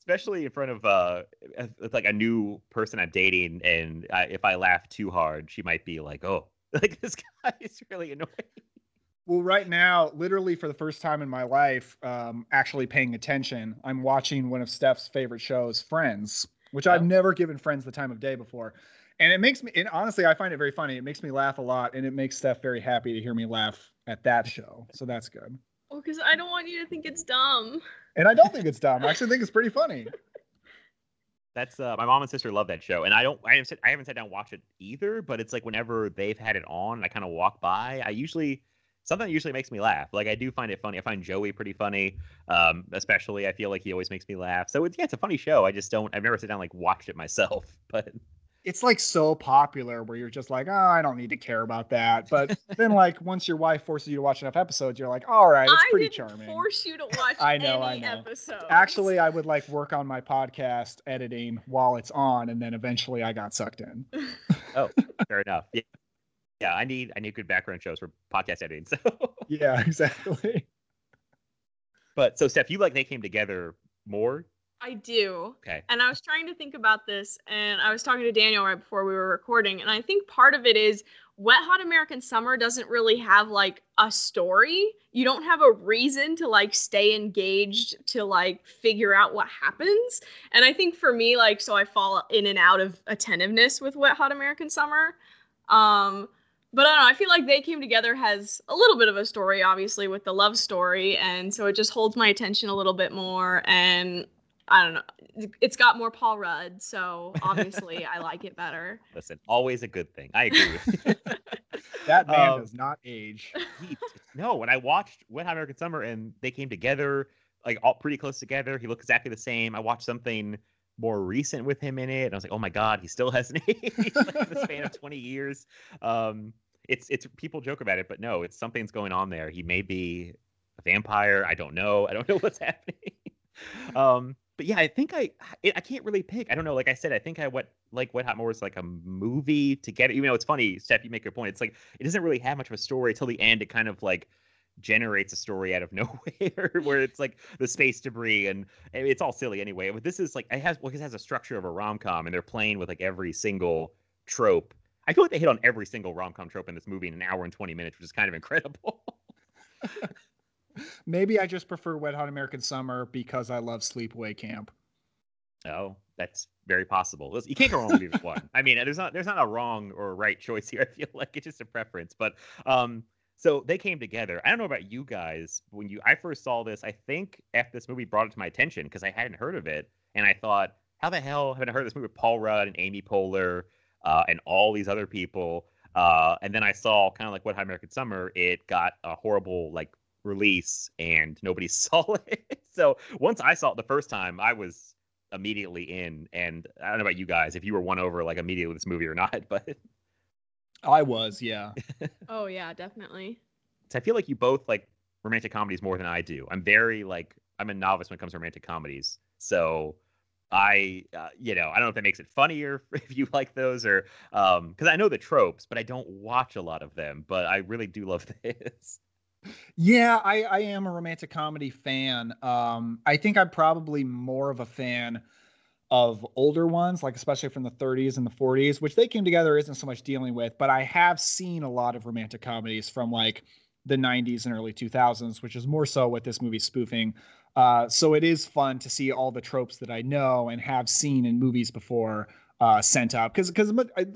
Especially in front of uh, uh, like a new person I'm dating, and I, if I laugh too hard, she might be like, "Oh, like this guy is really annoying." Well, right now, literally for the first time in my life, um, actually paying attention, I'm watching one of Steph's favorite shows, Friends, which I've Oh. never given Friends the time of day before. And it makes me, and honestly, I find it very funny. It makes me laugh a lot, and it makes Steph very happy to hear me laugh at that show. So that's good. Well, because I don't want you to think it's dumb. And I don't think it's dumb. I actually think it's pretty funny. That's uh, my mom and sister love that show, and I don't. I haven't, sit, I haven't sat down and watched it either. But it's like whenever they've had it on, I kind of walk by. I usually something that usually makes me laugh. Like I do find it funny. I find Joey pretty funny, um, especially. I feel like he always makes me laugh. So it's yeah, it's a funny show. I just don't. I've never sat down and, like watched it myself, but It's like so popular where you're just like, oh, I don't need to care about that. But then, like, once your wife forces you to watch enough episodes, you're like, all right, it's I pretty didn't charming. force you to watch I know, I know. episode. Actually, I would like work on my podcast editing while it's on, and then eventually I got sucked in. Oh, fair enough. Yeah. Yeah, I need I need good background shows for podcast editing. So, Yeah, exactly. but so Steph, you like they came together more? I do. Okay. And I was trying to think about this, and I was talking to Daniel right before we were recording, and I think part of it is Wet Hot American Summer doesn't really have like a story. You don't have a reason to like stay engaged to like figure out what happens. And I think for me, like, so I fall in and out of attentiveness with Wet Hot American Summer. Um, but I don't know. I feel like they came together has a little bit of a story, obviously, with the love story, and so it just holds my attention a little bit more. And I don't know. It's got more Paul Rudd, so obviously I like it better. Listen, always a good thing. I agree with you. That man Um, does not age. he, no, when I watched Wet Hot American Summer and they came together, like all pretty close together, he looked exactly the same. I watched something more recent with him in it, and I was like, oh my god, he still hasn't aged like, in the span of 20 years. Um, it's it's people joke about it, but no, it's something's going on there. He may be a vampire. I don't know. I don't know what's happening. um, but yeah, I think I I can't really pick. I don't know. Like I said, I think I went like Wet Hot more is like a movie together. Even though it's funny, Steph, you make a point. It's like it doesn't really have much of a story till the end. It kind of like generates a story out of nowhere where it's like the space debris and, and it's all silly anyway. But this is like it has well, it has a structure of a rom com and they're playing with like every single trope. I feel like they hit on every single rom com trope in this movie in an hour and twenty minutes, which is kind of incredible. Maybe I just prefer Wet Hot American Summer because I love Sleepaway Camp. Oh, that's very possible. You can't go wrong with either one. I mean, there's not there's not a wrong or right choice here. I feel like it's just a preference. But um, so they came together. I don't know about you guys. When you I first saw this, I think after this movie brought it to my attention because I hadn't heard of it, and I thought, how the hell haven't I heard this movie with Paul Rudd and Amy Poehler uh, and all these other people? Uh, and then I saw kind of like Wet Hot American Summer. It got a horrible like release, and nobody saw it. so once I saw it the first time, I was immediately in. And I don't know about you guys, if you were won over like immediately with this movie or not, but I was, yeah. Oh yeah, definitely. So I feel like you both like romantic comedies more than I do. I'm very like I'm a novice when it comes to romantic comedies, so I uh, you know I don't know if that makes it funnier if you like those or um because I know the tropes, but I don't watch a lot of them. But I really do love this. Yeah, I, I am a romantic comedy fan. Um, I think I'm probably more of a fan of older ones, like especially from the 30s and the 40s, which they came together isn't so much dealing with, but I have seen a lot of romantic comedies from like the 90s and early 2000s, which is more so what this movie's spoofing. Uh, so it is fun to see all the tropes that I know and have seen in movies before uh, sent up. Because because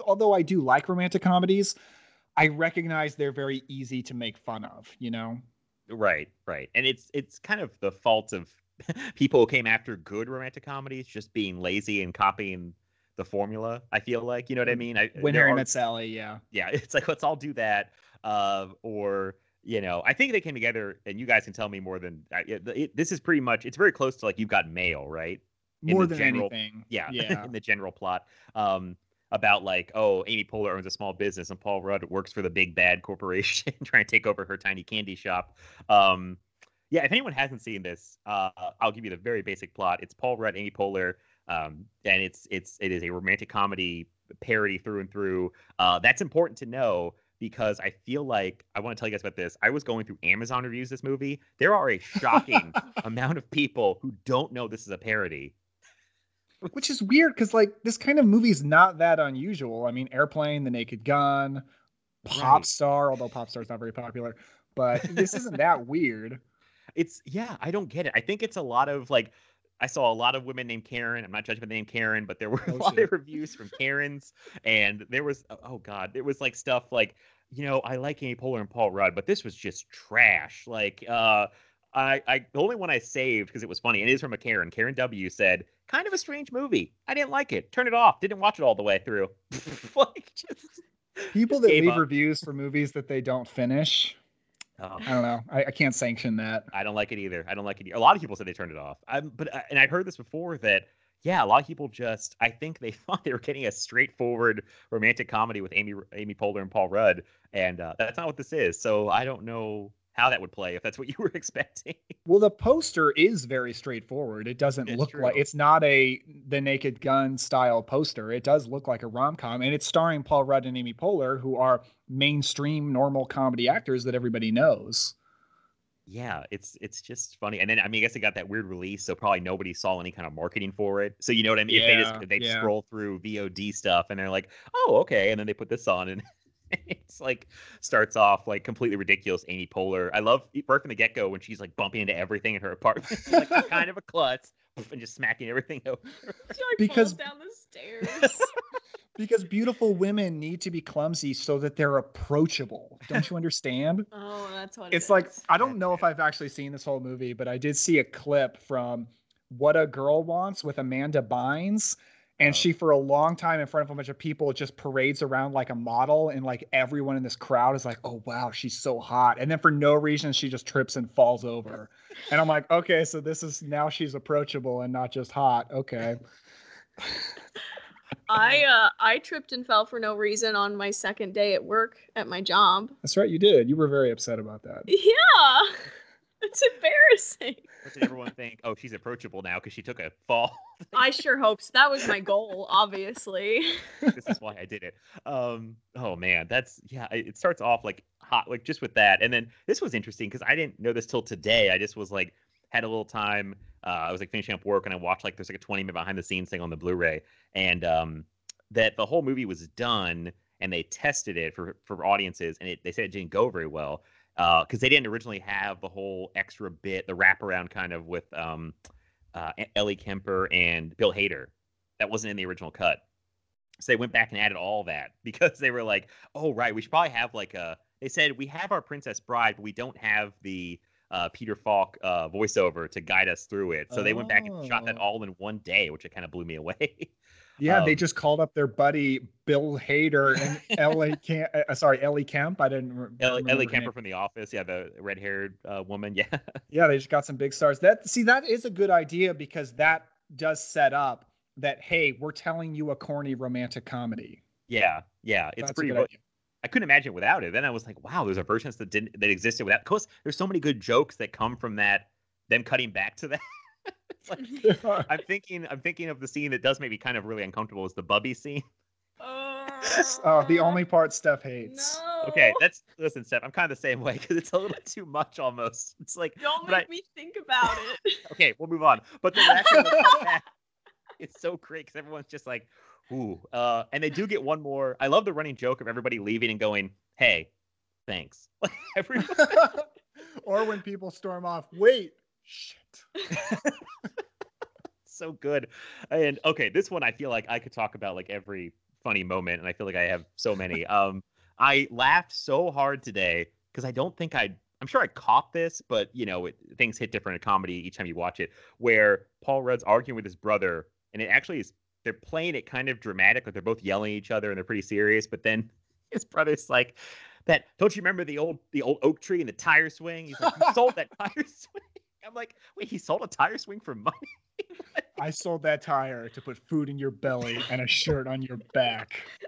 although I do like romantic comedies, I recognize they're very easy to make fun of. You know. Right, right, and it's it's kind of the fault of people who came after good romantic comedies just being lazy and copying the formula. I feel like you know what I mean. I, When Harry are- Met Sally, yeah. yeah, it's like let's all do that. Uh, or you know, I think they came together, and you guys can tell me more than I, it, it, this is pretty much. It's very close to like you've got mail, right? In More the than general- anything. Yeah, Yeah. in the general plot. Um, about like, oh, Amy Poehler owns a small business, and Paul Rudd works for the big bad corporation trying to take over her tiny candy shop. Um, yeah, if anyone hasn't seen this, uh, I'll give you the very basic plot. It's Paul Rudd, Amy Poehler, um, and it's it's it is a romantic comedy parody through and through. Uh, that's important to know because I feel like I want to tell you guys about this. I was going through Amazon reviews this movie. There are a shocking amount of people who don't know this is a parody. Which is weird because like this kind of movie is not that unusual. I mean, Airplane, The Naked Gun, Pop Right. Star, although Pop Star's not very popular, but this isn't that weird. It's yeah, I don't get it. I think it's a lot of like I saw a lot of women named Karen. I'm not judging by the name Karen, but there were a Oh, lot shit. of reviews from Karens, and there was oh god, there was like stuff like you know I like Amy Poehler and Paul Rudd, but this was just trash. Like uh, I I the only one I saved because it was funny and it is from a Karen. Karen W said kind of a strange movie. I didn't like it. Turn it off. Didn't watch it all the way through. like just People that leave up. reviews for movies that they don't finish, oh. I don't know. I, I can't sanction that. I don't like it either. I don't like it. A lot of people said they turned it off. I'm, but uh, and I've heard this before that yeah, a lot of people just I think they thought they were getting a straightforward romantic comedy with Amy Amy Poehler and Paul Rudd, and uh, that's not what this is. So I don't know how that would play if that's what you were expecting. Well, the poster is very straightforward. It doesn't It's look true. like it's not a the Naked Gun style poster. It does look like a rom com, and it's starring Paul Rudd and Amy Poehler, who are mainstream normal comedy actors that everybody knows. yeah, it's it's just funny. And then I mean, I guess it got that weird release, so probably nobody saw any kind of marketing for it. So you know what I mean? if they Yeah, just they yeah. scroll through VOD stuff and they're like, oh okay, and then they put this on and. It's like starts off like completely ridiculous. Amy Poehler. I love right from the get go when she's like bumping into everything in her apartment. She's like kind of a klutz and just smacking everything over. She like Because- down the stairs. Because beautiful women need to be clumsy so that they're approachable. Don't you understand? oh, that's what it it's like is. I don't know if I've actually seen this whole movie, but I did see a clip from What a Girl Wants with Amanda Bynes. And she, for a long time, in front of a bunch of people, just parades around like a model, and like everyone in this crowd is like, "Oh wow, she's so hot!" And then for no reason, she just trips and falls over. And I'm like, "Okay, so this is now she's approachable and not just hot." Okay, I uh I tripped and fell for no reason on my second day at work at my job. that's right, you did. You were very upset about that. Yeah. It's embarrassing. What did everyone think? Oh, she's approachable now because she took a fall. I sure hope so. That was my goal, obviously. this is why I did it. Um, oh man, that's yeah. It starts off like hot, like just with that, and then this was interesting because I didn't know this till today. I just was like had a little time. Uh, I was like finishing up work and I watched like there's like a 20 minute behind the scenes thing on the Blu-ray, and um, that the whole movie was done and they tested it for for audiences, and it, they said it didn't go very well because they didn't originally have the whole extra bit, the wraparound kind of with um, uh, Ellie Kemper and Bill Hader. That wasn't in the original cut. So they went back and added all that because they were like, "Oh right, we should probably have like a." They said we have our Princess Bride, but we don't have the uh, Peter Falk uh, voiceover to guide us through it. So they went back and shot that Oh. all in one day, which it kind of blew me away. Yeah, they Um, just called up their buddy Bill Hader and Ellie Camp. Uh, sorry, Ellie Kemp. I didn't. re- Ellie, remember Ellie Kemper name. from The Office, yeah, the red-haired uh, woman, yeah, Yeah, they just got some big stars. That see, that is a good idea because that does set up that hey, we're telling you a corny romantic comedy. yeah, yeah. It's That's pretty. ro- I couldn't imagine it without it. Then I was like, wow, there's a version that didn't that existed without. Of course, there's so many good jokes that come from that. Them cutting back to that. It's like, I'm thinking. I'm thinking of the scene that does make me kind of really uncomfortable. Is the Bubby scene? oh, the only part Steph hates. No. Okay, that's listen, Steph. I'm kind of the same way because it's a little too much almost. It's like, Don't but I- make me think about it. okay, we'll move on. But the reaction of it's so great because everyone's just like, ooh. Uh, and they do get one more. I love the running joke of everybody leaving and going, hey, thanks. Like everyone. or when people storm off, wait, shit. so good. And okay, this one I feel like I could talk about like every funny moment, and I feel like I have so many. Um, I laughed so hard today because I don't think I. I'm sure I caught this, but you know, it, things hit different in comedy each time you watch it. Where Paul Rudd's arguing with his brother, and it actually is. They're playing it kind of dramatic, like they're both yelling at each other and they're pretty serious. But then his brother's like, "That don't you remember the old the old oak tree and the tire swing?" He's like, "You sold that tire swing." I'm like, "Wait, he sold a tire swing for money?" I sold that tire to put food in your belly and a shirt on your back.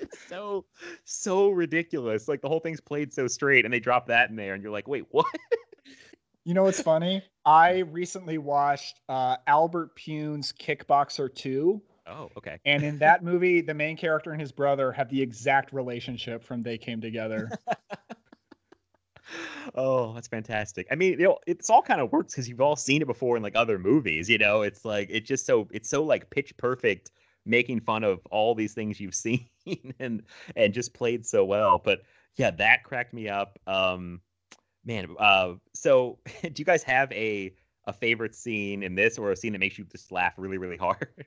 It's so so ridiculous. Like the whole thing's played so straight, and they drop that in there, and you're like, wait, what? You know what's funny? I recently watched uh, Albert Pyun's Kickboxer 2. Oh, okay. And in that movie, the main character and his brother have the exact relationship from they came together. oh, that's fantastic. I mean, you know, it's all kind of works because you've all seen it before in like other movies. You know, it's like it's just so it's so like pitch perfect, making fun of all these things you've seen and and just played so well. But yeah, that cracked me up. Um, man, uh, so do you guys have a a favorite scene in this or a scene that makes you just laugh really really hard?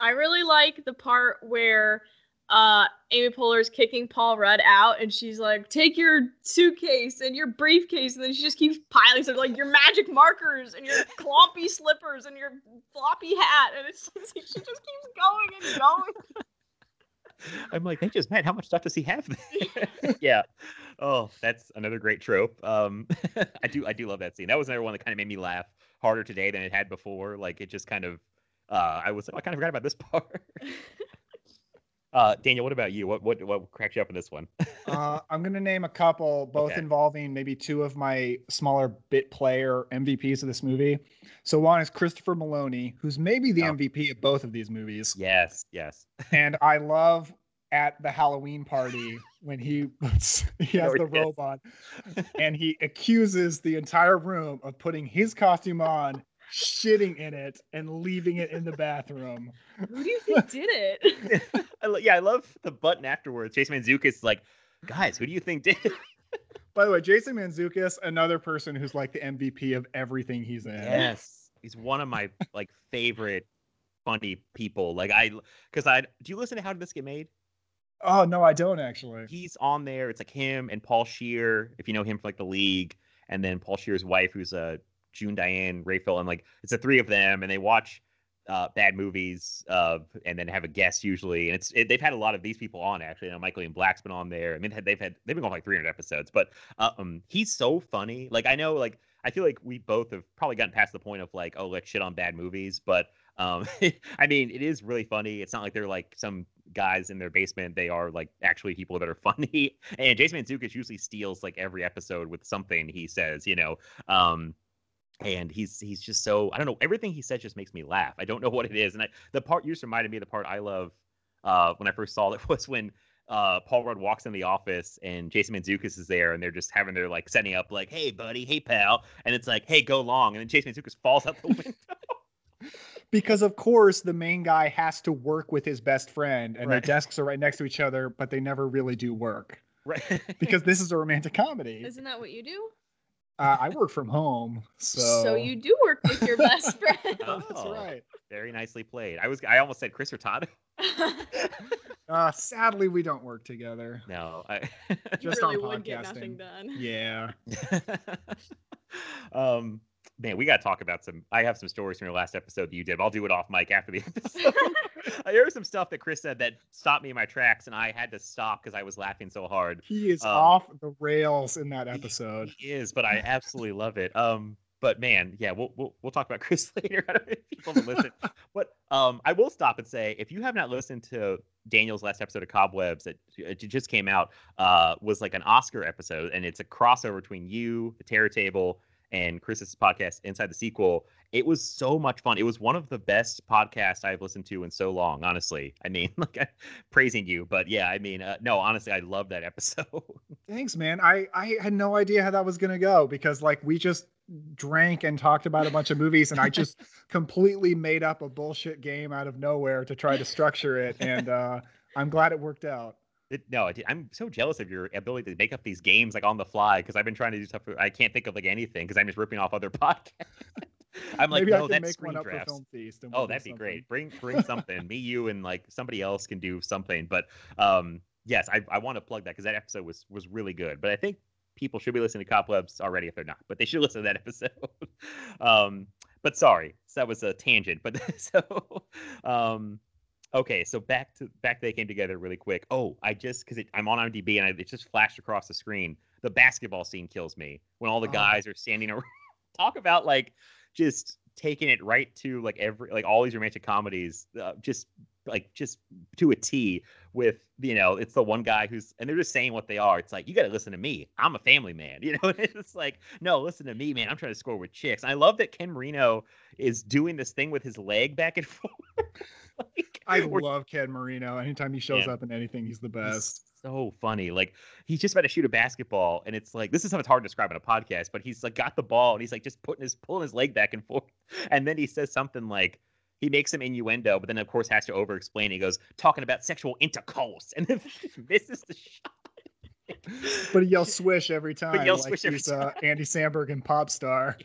I really like the part where uh Amy Poehler's kicking Paul Rudd out and she's like, take your suitcase and your briefcase, and then she just keeps piling stuff like your magic markers and your clompy slippers and your floppy hat, and it's she just keeps going and going. I'm like, they just met. How much stuff does he have yeah. Oh, that's another great trope. Um, I do, I do love that scene. That was another one that kind of made me laugh harder today than it had before. Like it just kind of, uh, I was, like, I kind of forgot about this part. Uh, Daniel, what about you? What what what cracked you up in this one? uh, I'm gonna name a couple, both okay. involving maybe two of my smaller bit player MVPs of this movie. So one is Christopher Meloni, who's maybe the oh. MVP of both of these movies. Yes, yes. and I love at the Halloween party when he he has the robot and he accuses the entire room of putting his costume on shitting in it and leaving it in the bathroom. Who do you think did it? I, yeah, I love the button afterwards. Jason Mantzoukas like, guys, who do you think did? By the way, Jason Mantzoukas, another person who's like the MVP of everything he's in. Yes, he's one of my like favorite funny people. Like I, because I do you listen to How Did This Get Made? Oh no, I don't actually. He's on there. It's like him and Paul Scheer, if you know him from like the league, and then Paul Scheer's wife, who's a June Diane Raphael, and like it's the three of them, and they watch uh, bad movies, uh, and then have a guest usually. And it's it, they've had a lot of these people on actually. You know, Michael Ian Black's been on there. I mean, they've had they've been on like 300 episodes, but uh, um, he's so funny. Like I know, like I feel like we both have probably gotten past the point of like, oh, let's shit on bad movies, but um, I mean, it is really funny. It's not like they're like some guys in their basement. They are like actually people that are funny. And Jason Mantzoukas usually steals like every episode with something he says, you know. Um, and he's he's just so I don't know everything he says just makes me laugh. I don't know what it is, and I, the part you just reminded me of the part I love uh, when I first saw it was when uh, Paul Rudd walks in the office and Jason Mantzoukas is there, and they're just having their like setting up like, "Hey, buddy, hey, pal," and it's like, "Hey, go long," and then Jason Mantzoukas falls out the window. because of course the main guy has to work with his best friend, and right. their desks are right next to each other, but they never really do work. Right. because this is a romantic comedy. Isn't that what you do? Uh, I work from home, so so you do work with your best friend. oh, That's right. Very nicely played. I was I almost said Chris Hurtado. uh, sadly, we don't work together. No, I just really on podcasting. Get nothing done. Yeah. um, man, we got to talk about some. I have some stories from your last episode that you did. I'll do it off mic after the episode. there was some stuff that Chris said that stopped me in my tracks, and I had to stop because I was laughing so hard. He is um, off the rails in that episode. He, he, is, but I absolutely love it. Um, but man, yeah, we'll we'll, we'll talk about Chris later. if people to listen, but um, I will stop and say if you have not listened to Daniel's last episode of Cobwebs that just came out, uh, was like an Oscar episode, and it's a crossover between you, the Terror Table and Chris's podcast, Inside the Sequel. It was so much fun. It was one of the best podcasts I've listened to in so long, honestly. I mean, like I'm praising you, but yeah, I mean, uh, no, honestly, I love that episode. Thanks, man. I I had no idea how that was gonna go because like we just drank and talked about a bunch of movies and I just completely made up a bullshit game out of nowhere to try to structure it and uh I'm glad it worked out. It, no, I'm so jealous of your ability to make up these games like on the fly because I've been trying to do stuff. I can't think of like anything because I'm just ripping off other podcasts. I'm like, Maybe no, that's screen drafts. We'll oh, that'd be something. great. Bring bring something. Me, you, and like somebody else can do something. But um, yes, I, I want to plug that because that episode was was really good. But I think people should be listening to Cobwebs already if they're not. But they should listen to that episode. um, but sorry, so that was a tangent. But so um, Okay, so back to back they came together really quick. Oh, I just because I'm on IMDb and I, it just flashed across the screen. The basketball scene kills me when all the oh. guys are standing around. Talk about like just taking it right to like every like all these romantic comedies. Uh, just like just to a T with you know it's the one guy who's and they're just saying what they are. It's like you got to listen to me. I'm a family man. You know, it's like no, listen to me, man. I'm trying to score with chicks. And I love that Ken Marino is doing this thing with his leg back and forth. like, I love Ken Marino. Anytime he shows Yeah. up in anything, he's the best. so funny. Like he's just about to shoot a basketball, and it's like this is how it's hard to describe in a podcast, but he's like got the ball and he's like just putting his pulling his leg back and forth, and then he says something like he makes some innuendo, but then of course has to over explain. He goes talking about sexual intercourse, and then misses the shot. But he yells swish every time. But yells like swish every he's uh, Andy Samberg and Pop Star.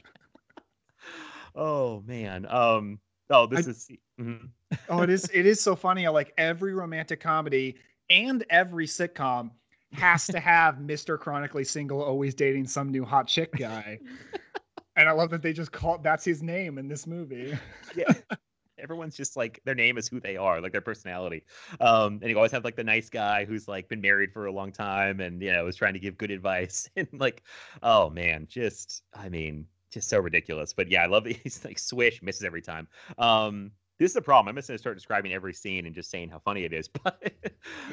oh man. Um. Oh, this I- is. Mhm. Oh, it is it is so funny. Like every romantic comedy and every sitcom has to have Mr. Chronically Single always dating some new hot chick guy. and I love that they just call that's his name in this movie. yeah. Everyone's just like their name is who they are, like their personality. Um, and you always have like the nice guy who's like been married for a long time and you know is trying to give good advice. And like, oh man, just I mean, just so ridiculous. But yeah, I love that he's like swish, misses every time. Um, this is the problem. I'm just gonna start describing every scene and just saying how funny it is. But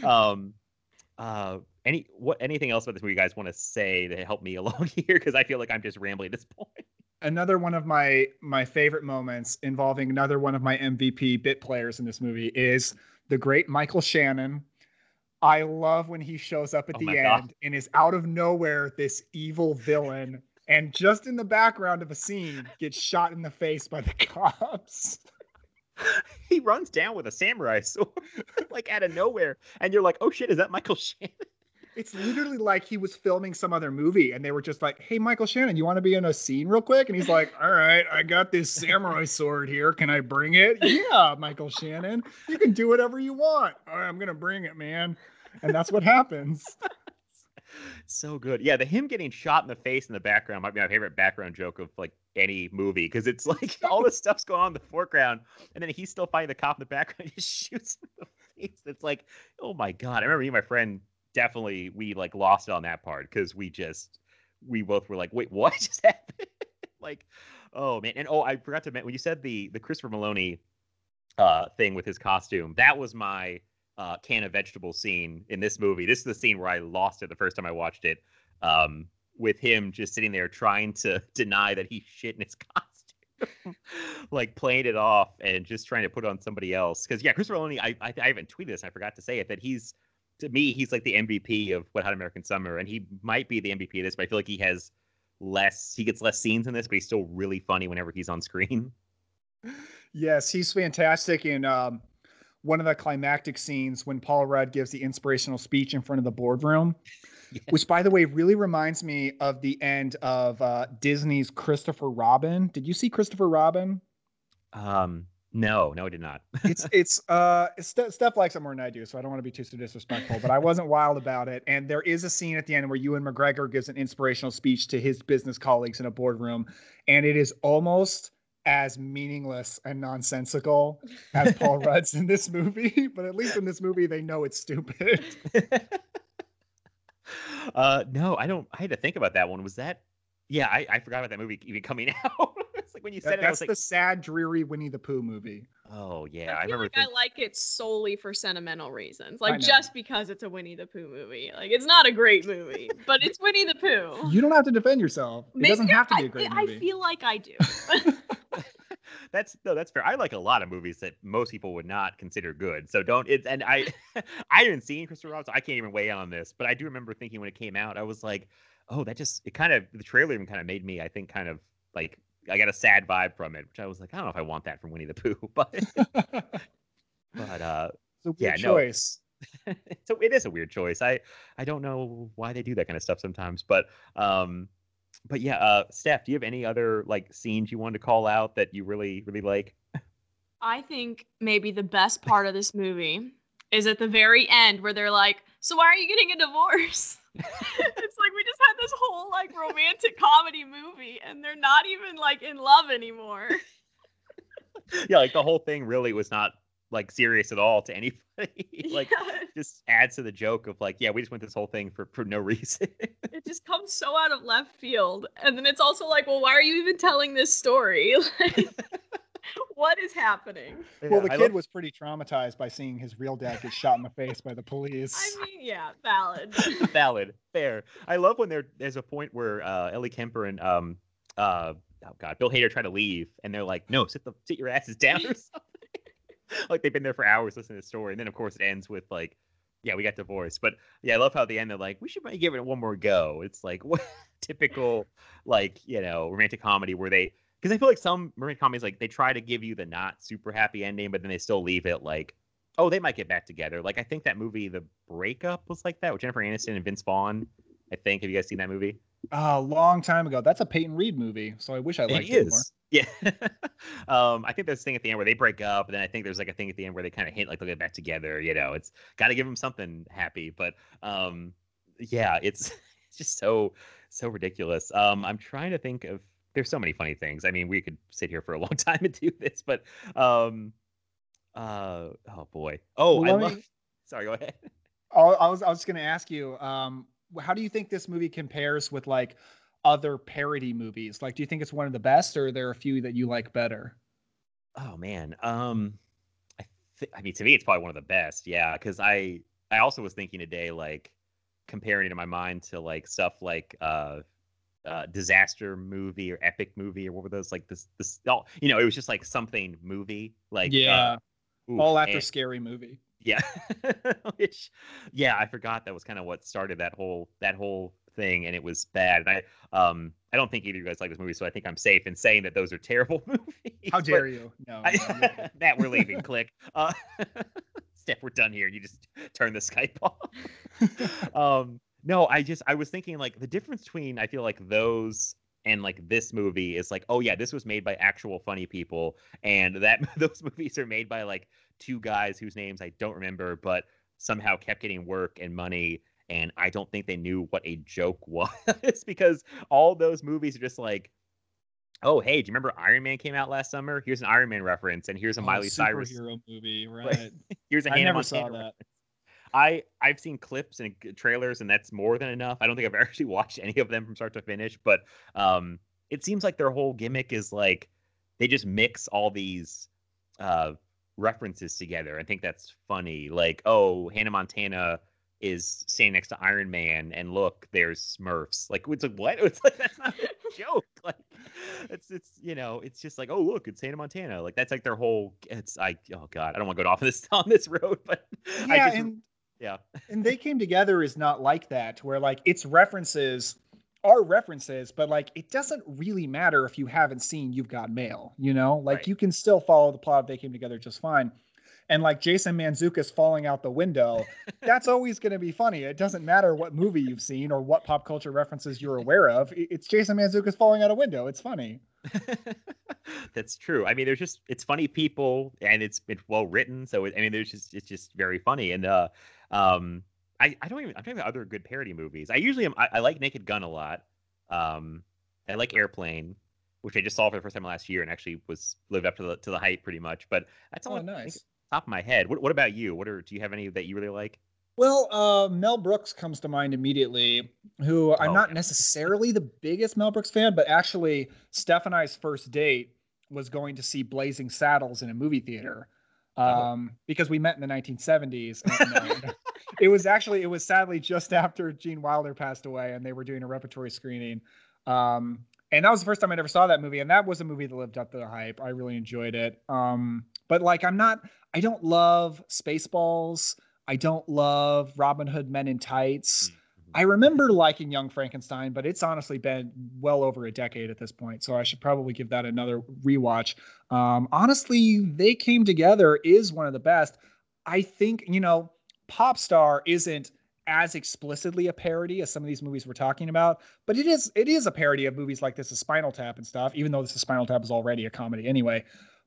um uh any what anything else about this movie you guys want to say to help me along here? Because I feel like I'm just rambling at this point. Another one of my my favorite moments involving another one of my MVP bit players in this movie is the great Michael Shannon. I love when he shows up at Oh the end God. and is out of nowhere this evil villain and just in the background of a scene gets shot in the face by the cops. he runs down with a samurai sword like out of nowhere and you're like oh shit is that michael shannon It's literally like he was filming some other movie and they were just like, "Hey Michael Shannon, you want to be in a scene real quick?" And he's like, "All right, I got this samurai sword here. Can I bring it?" Yeah, Michael Shannon, you can do whatever you want. All right, I'm to bring it, man. And that's what happens. So good. Yeah the him getting shot in the face in the background might be my favorite background joke of like any movie because it's like all this stuff's going on in the foreground and then he's still fighting the cop in the background he shoots in the face. It's like oh my god. I remember me and my friend definitely we like lost it on that part because we just we both were like wait what just happened? Like oh man. And oh i forgot to mention when you said the the christopher meloni uh thing with his costume that was my uh can of vegetables scene in this movie. This is the scene where i lost it the first time i watched it um with him just sitting there trying to deny that he shit in his costume. Like playing it off and just trying to put on somebody else. Because yeah christopher meloni I, I i haven't tweeted this i forgot to say it that he's to me he's like the mvp of wet hot american summer and he might be the mvp of this but i feel like he has less he gets less scenes in this but he's still really funny whenever he's on screen. Yes, he's fantastic and um, one of the climactic scenes when Paul Rudd gives the inspirational speech in front of the boardroom. Yes. Which, by the way, really reminds me of the end of uh, Disney's Christopher Robin. Did you see Christopher Robin? um no no i did not it's it's uh it's Ste- Steph likes it more than I do, so I don't want to be too disrespectful. But I wasn't wild about it. And there is a scene at the end where Ewan McGregor gives an inspirational speech to his business colleagues in a boardroom, and it is almost as meaningless and nonsensical as Paul Rudd's in this movie. But at least in this movie, they know it's stupid. uh no i don't i had to think about that one was that yeah i, I forgot about that movie even coming out it's like when you said That- it i that's was the like sad, dreary Winnie the Pooh movie. oh yeah I, i, remember like think- I like it solely for sentimental reasons, like just because it's a Winnie the Pooh movie. Like it's not a great movie, but it's Winnie the Pooh. You don't have to defend yourself. It Maybe doesn't have to be a great I, movie. I feel like I do. That's no that's fair i like a lot of movies that most people would not consider good so don't it's and i i haven't seen christopher robin so i can't even weigh in on this but i do remember thinking when it came out i was like oh that just it kind of the trailer even kind of made me i think kind of like i got a sad vibe from it which i was like i don't know if i want that from winnie the pooh but but uh it's a weird Yeah, no. choice. so it is a weird choice. I I don't know why they do that kind of stuff sometimes, but um, but yeah, uh, Steph, do you have any other like scenes you wanted to call out that you really really like? I think maybe the best part of this movie is at the very end where they're like, "So why are you getting a divorce?" it's like we just had this whole like romantic comedy movie, and they're not even like in love anymore. yeah, like the whole thing really was not like serious at all to anybody. like Yeah, just adds to the joke of like, yeah, we just went this whole thing for for no reason. it just comes so out of left field, and then it's also like, well, why are you even telling this story? Like, what is happening? Well, the I kid love- was pretty traumatized by seeing his real dad get shot in the face by the police. I mean, yeah, valid. valid, fair. I love when there there's a point where uh, Ellie Kemper and um uh oh god Bill Hader try to leave and they're like, no, sit the sit your asses down or something. like they've been there for hours listening to the story, and then of course it ends with like, yeah, we got divorced. But yeah, I love how at the end they're like, we should maybe give it one more go. It's like what typical like you know romantic comedy where they because I feel like some romantic comedies like they try to give you the not super happy ending, but then they still leave it like. Oh, they might get back together. Like I think that movie, The Breakup, was like that with Jennifer Aniston and Vince Vaughn. I think. Have you guys seen that movie? a long time ago. That's a Peyton Reed movie, so I wish I liked it it, more. Yeah. um, I think there's a thing at the end where they break up, and then I think there's like a thing at the end where they kind of hint like they'll get back together. You know, it's got to give them something happy. But um, yeah, it's it's just so so ridiculous. Um, I'm trying to think of. There's so many funny things. I mean, we could sit here for a long time and do this, but um, uh, oh boy. Oh, Well, I love. me- Sorry, go ahead. I was I was going to ask you, um, how do you think this movie compares with like other parody movies? Like, do you think it's one of the best, or are there a few that you like better? Oh man. Um I th- I mean to me it's probably one of the best. Yeah, cuz I I also was thinking today like comparing it in my mind to like stuff like uh uh disaster movie or epic movie or what were those like this this oh, you know, it was just like something movie like uh, oof, all after and- scary movie. yeah. Which yeah, I forgot that was kind of what started that whole that whole thing and it was bad. And I um I don't think either of you guys like this movie, so I think I'm safe in saying that those are terrible movies. How dare you? No, no, I, good. that we're leaving. Click. Uh, Steph, we're done here. You just turn the Skype off. um, no, I just I was thinking like the difference between I feel like those and like this movie is like oh yeah this was made by actual funny people and that those movies are made by like two guys whose names I don't remember but somehow kept getting work and money and I don't think they knew what a joke was because all those movies are just like oh hey do you remember Iron Man came out last summer here's an Iron Man reference and here's a Oh, Miley Cyrus superhero movie, right? here's a I Hannah never saw Montana that. reference. I I've seen clips and trailers, and that's more than enough. I don't think I've actually watched any of them from start to finish, but um, it seems like their whole gimmick is like they just mix all these uh references together. I think that's funny. Like, oh, Hannah Montana is standing next to Iron Man, and look, there's Smurfs. Like, it's like what? It's like that's not a joke. Like, it's it's you know, it's just like, oh, look, it's Santa Montana. Like that's like their whole. It's I oh god, I don't want to go off of this on this road, but I Yeah, just, and yeah. and they came together is not like that where like its references are references but like it doesn't really matter if you haven't seen you've got mail you know like Right. you can still follow the plot of they came together just fine and like jason mantzoukas falling out the window that's always going to be funny it doesn't matter what movie you've seen or what pop culture references you're aware of it's jason mantzoukas falling out a window it's funny That's true. I mean, there's just it's funny people, and it's it's well written. So it, I mean, there's just it's just very funny. And uh, um, I I don't even I'm talking about other good parody movies. I usually am. I, I like Naked Gun a lot. Um, I like Airplane, which I just saw for the first time last year, and actually was lived up to the to the hype pretty much. But that's all oh I nice top of my head. What what about you? What are do you have any that you really like? Well, uh, Mel Brooks comes to mind immediately, who I'm Oh, not yeah. necessarily the biggest Mel Brooks fan, but actually, Steph and I's first date was going to see Blazing Saddles in a movie theater Oh. um, because we met in the 1970s. and, uh, it was actually, it was sadly just after Gene Wilder passed away, and they were doing a repertory screening. Um, and that was the first time I ever saw that movie, and that was a movie that lived up to the hype. I really enjoyed it. Um, but like, I'm not, I don't love Spaceballs. I don't love Robin Hood Men in Tights. I remember liking Young Frankenstein, but it's honestly been well over a decade at this point, so I should probably give that another rewatch. Um, honestly, they came together is one of the best. I think you know, Popstar isn't as explicitly a parody as some of these movies we're talking about, but it is it is a parody of movies like this is Spinal Tap and stuff. Even though this is Spinal Tap is already a comedy anyway,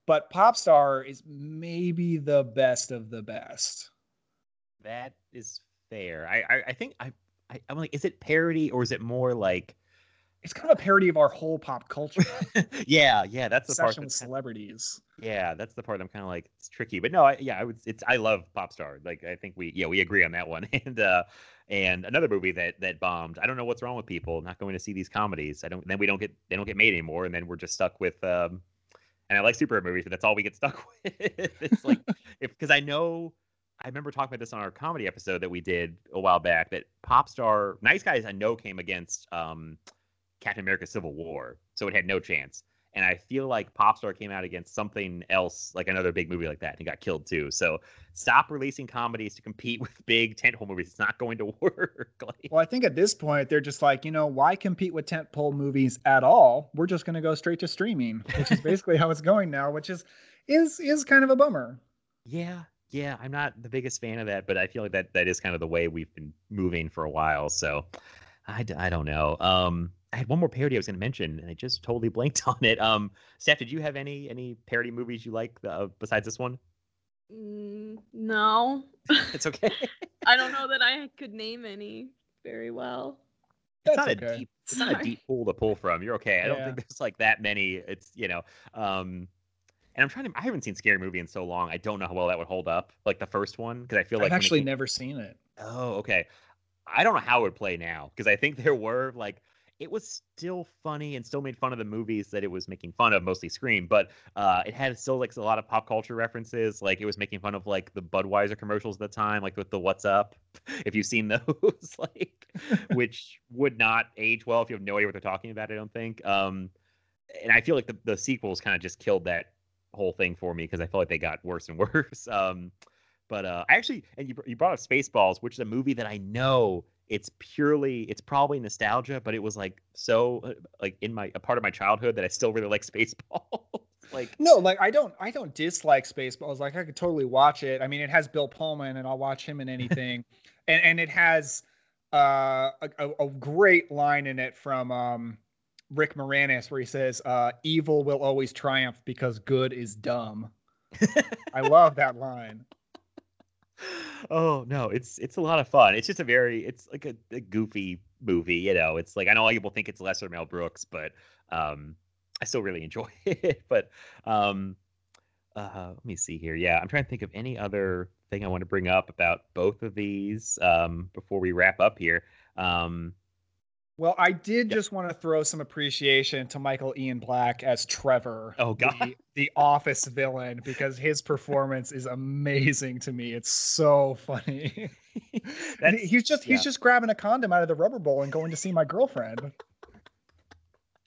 but Popstar is maybe the best of the best. That is fair. I I, I think I, I I'm like, is it parody or is it more like? It's kind of a parody of our whole pop culture. yeah, yeah, that's the part. obsession with kind celebrities. yeah, that's the part I'm kind of like it's tricky. But no, I, yeah, I would. It's I love Popstar. Like I think we yeah we agree on that one. And uh and another movie that that bombed. I don't know what's wrong with people not going to see these comedies. I don't. Then we don't get they don't get made anymore, and then we're just stuck with um and I like superhero movies, but that's all we get stuck with. it's like if because I know I remember talking about this on our comedy episode that we did a while back that Popstar Nice Guys I know came against um, Captain America Civil War, so it had no chance. And I feel like Popstar came out against something else, like another big movie like that, and got killed too. So stop releasing comedies to compete with big tentpole movies. It's not going to work. like, Well, I think at this point they're just like, you know, why compete with tentpole movies at all? We're just going to go straight to streaming, which is basically how it's going now, which is is is kind of a bummer. yeah, yeah, I'm not the biggest fan of that, but I feel like that that is kind of the way we've been moving for a while. So I, I don't know. Um, I had one more parody I was going to mention, and I just totally blanked on it. Um, Steph, did you have any any parody movies you like uh, besides this one? Mm, no, It's okay. I don't know that I could name any very well. it's That's not okay. a deep it's not a deep pool to pull from. You're okay. I don't Yeah. think there's like that many. It's you know, um, and I'm trying to. I haven't seen Scary Movie in so long. I don't know how well that would hold up, like the first one, because I feel like I've actually came- never seen it. Oh, okay. I don't know how it would play now because I think there were like it was still funny and still made fun of the movies that it was making fun of, mostly Scream, but uh, it had still like a lot of pop culture references. Like it was making fun of like the Budweiser commercials at the time, like with the "What's Up," if you've seen those, like which would not age well if you have no idea what they're talking about. I don't think. Um, and I feel like the the sequels kind of just killed that whole thing for me because I felt like they got worse and worse. Um, but uh, I actually, and you, you brought up Spaceballs, which is a movie that I know it's purely, it's probably nostalgia, but it was like so, uh, like in my a part of my childhood that I still really like Spaceballs. like, No, like I don't I don't dislike Spaceballs. Like I could totally watch it. I mean, it has Bill Pullman, and I'll watch him in anything. and and it has uh, a, a, a great line in it from um, Rick Moranis where he says, uh, "Evil will always triumph because good is dumb." I love that line. Oh no, it's it's a lot of fun. It's just a very, it's like a, a goofy movie. You know, it's like I know people think it's lesser Mel Brooks, but um, I still really enjoy it. but um, uh, let me see here. Yeah, I'm trying to think of any other thing I want to bring up about both of these um, before we wrap up here. Um, Well, I did Yeah. just want to throw some appreciation to Michael Ian Black as Trevor. Oh, God. The, the office villain because his performance is amazing to me. It's so funny. He's just yeah. he's just grabbing a condom out of the rubber bowl and going to see my girlfriend.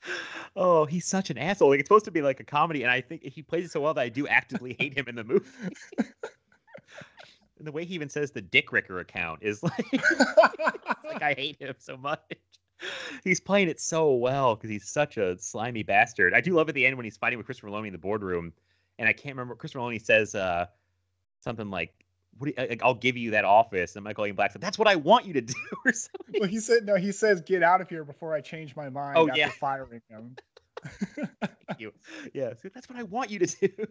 oh, he's such an asshole. Like it's supposed to be like a comedy, and I think he plays it so well that I do actively hate him in the movie. and the way he even says the Dick Ricker account is like, like I hate him so much. He's playing it so well because he's such a slimy bastard. I do love at the end when he's fighting with Christopher Meloni in the boardroom, and I can't remember. Christopher Meloni says uh, something like, "What? Do you, like, I'll give you that office," and Michael Ian Black said, "That's what I want you to do," or something. well, he said no. He says, "Get out of here before I change my mind." Oh, after yeah. firing him. Thank you. Yeah, so that's what I want you to do.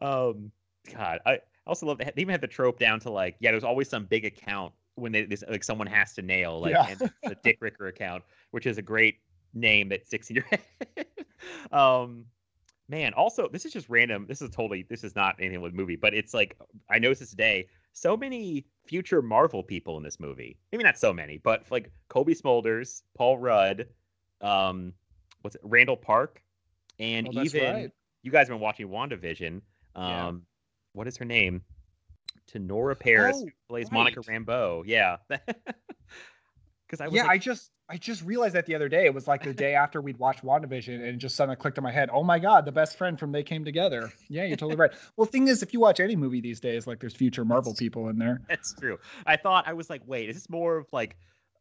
um, God, I also love that they even had the trope down to like, yeah, there's always some big account when they this, like someone has to nail, like Yeah. and the Dick Ricker account, which is a great name that sticks in your head. um, man, also this is just random. This is totally this is not anything with the movie, but it's like I noticed this today. So many future Marvel people in this movie. Maybe not so many, but like Cobie Smulders, Paul Rudd, um, what's it, Randall Park, and Oh, even right. you guys have been watching WandaVision. Um, Yeah. what is her name? Teyonah Parris, Oh, who plays Monica right. Rambeau. Yeah. Because I was yeah, like, I just I just realized that the other day. It was like the day after we'd watched WandaVision, and just suddenly clicked in my head. Oh my god, the best friend from They Came Together. Yeah, you're totally right. Well, thing is, if you watch any movie these days, like there's future Marvel people in there. That's true. I thought I was like, wait, is this more of like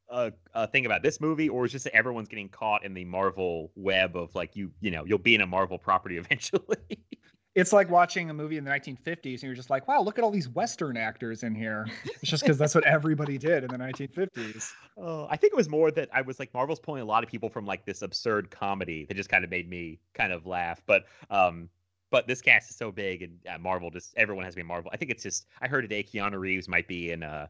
a, a thing about this movie, or is just that everyone's getting caught in the Marvel web of like you, you know, you'll be in a Marvel property eventually? It's like watching a movie in the 1950s, and you're just like, wow, look at all these Western actors in here. It's just because that's what everybody did in the 1950s. Oh, I think it was more that I was like Marvel's pulling a lot of people from like this absurd comedy that just kind of made me kind of laugh. But um, but this cast is so big and uh, Marvel just everyone has to be Marvel. I think it's just I heard today Keanu Reeves might be in a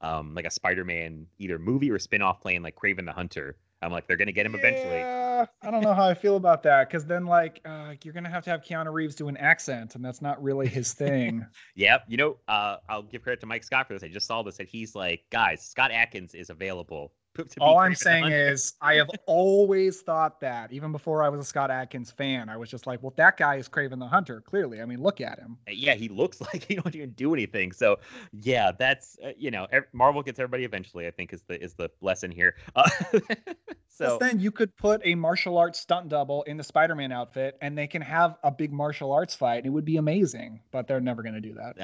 um like a Spider-Man either movie or spin-off playing like Kraven the Hunter. I'm like they're gonna get him eventually. Yeah, I don't know how I feel about that because then, like, uh, you're gonna have to have Keanu Reeves do an accent, and that's not really his thing. Yep. You know, uh, I'll give credit to Mike Scott for this. I just saw this and he's like, guys, Scott Adkins is available. All I'm saying is, I have always thought that, even before I was a Scott Adkins fan, I was just like, well, that guy is Kraven the Hunter. Clearly, I mean, look at him. Yeah, he looks like he don't even do anything. So, yeah, that's uh, you know, Marvel gets everybody eventually. I think is the is the lesson here. Uh, so then you could put a martial arts stunt double in the Spider-Man outfit, and they can have a big martial arts fight. And it would be amazing, but they're never going to do that.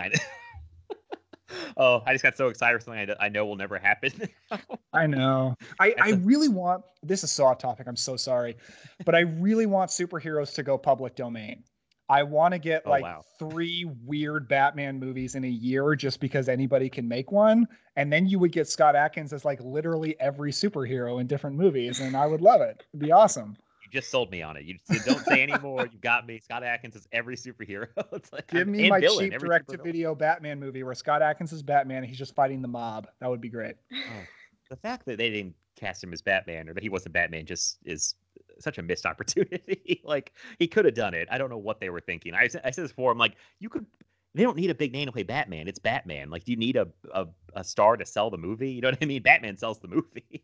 oh, I just got so excited for something I, know will never happen. I know. I, I really want this is so off topic. I'm so sorry, but I really want superheroes to go public domain. I want to get oh, like wow. three weird Batman movies in a year just because anybody can make one. And then you would get Scott Adkins as like literally every superhero in different movies. And I would love it. It'd be awesome just sold me on it. You, you don't say anymore. you got me. Scott Adkins is every superhero. it's like give me my cheap direct to video Batman movie where Scott Adkins is Batman and he's just fighting the mob. That would be great. Oh, the fact that they didn't cast him as Batman or that he wasn't Batman just is such a missed opportunity. like he could have done it. I don't know what they were thinking. I, I said this before. I'm like, you could. They don't need a big name to play Batman. It's Batman. Like, do you need a, a, a star to sell the movie? You know what I mean? Batman sells the movie.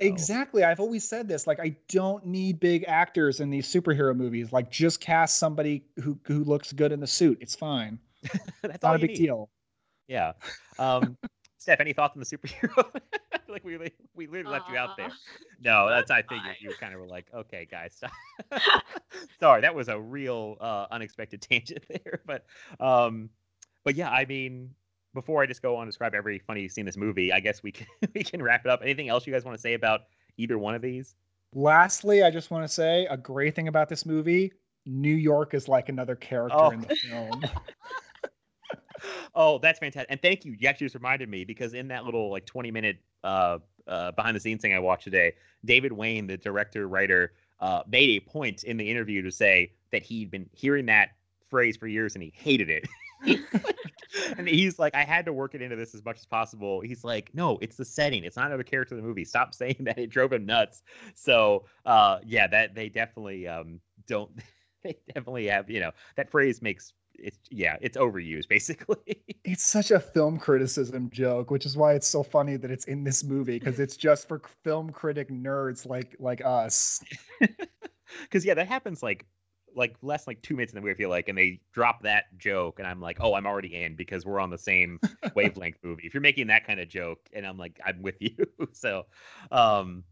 So. Exactly. I've always said this. Like, I don't need big actors in these superhero movies. Like, just cast somebody who who looks good in the suit. It's fine. That's not a big need. deal. Yeah. Um, Steph, any thoughts on the superhero? like we we literally left you out there. No, that's I figured you kind of were like, okay, guys, stop. Sorry, that was a real uh, unexpected tangent there, but um, but yeah, I mean, before I just go on to describe every funny scene in this movie, I guess we can we can wrap it up. Anything else you guys want to say about either one of these? Lastly, I just want to say a great thing about this movie: New York is like another character oh. in the film. oh, that's fantastic! And thank you. You actually just reminded me because in that little like twenty minute uh, uh, behind the scenes thing I watched today, David Wain, the director writer, uh, made a point in the interview to say that he'd been hearing that phrase for years and he hated it. and he's like, I had to work it into this as much as possible. He's like, no, it's the setting. It's not another character in the movie. Stop saying that. It drove him nuts. So, uh, yeah, that they definitely um, don't. They definitely have, you know, that phrase makes it's yeah, it's overused basically. it's such a film criticism joke, which is why it's so funny that it's in this movie because it's just for film critic nerds like like us. Because yeah, that happens like like less like two minutes in the movie, I feel like, and they drop that joke, and I'm like, oh, I'm already in because we're on the same wavelength movie. If you're making that kind of joke, and I'm like, I'm with you. so, um,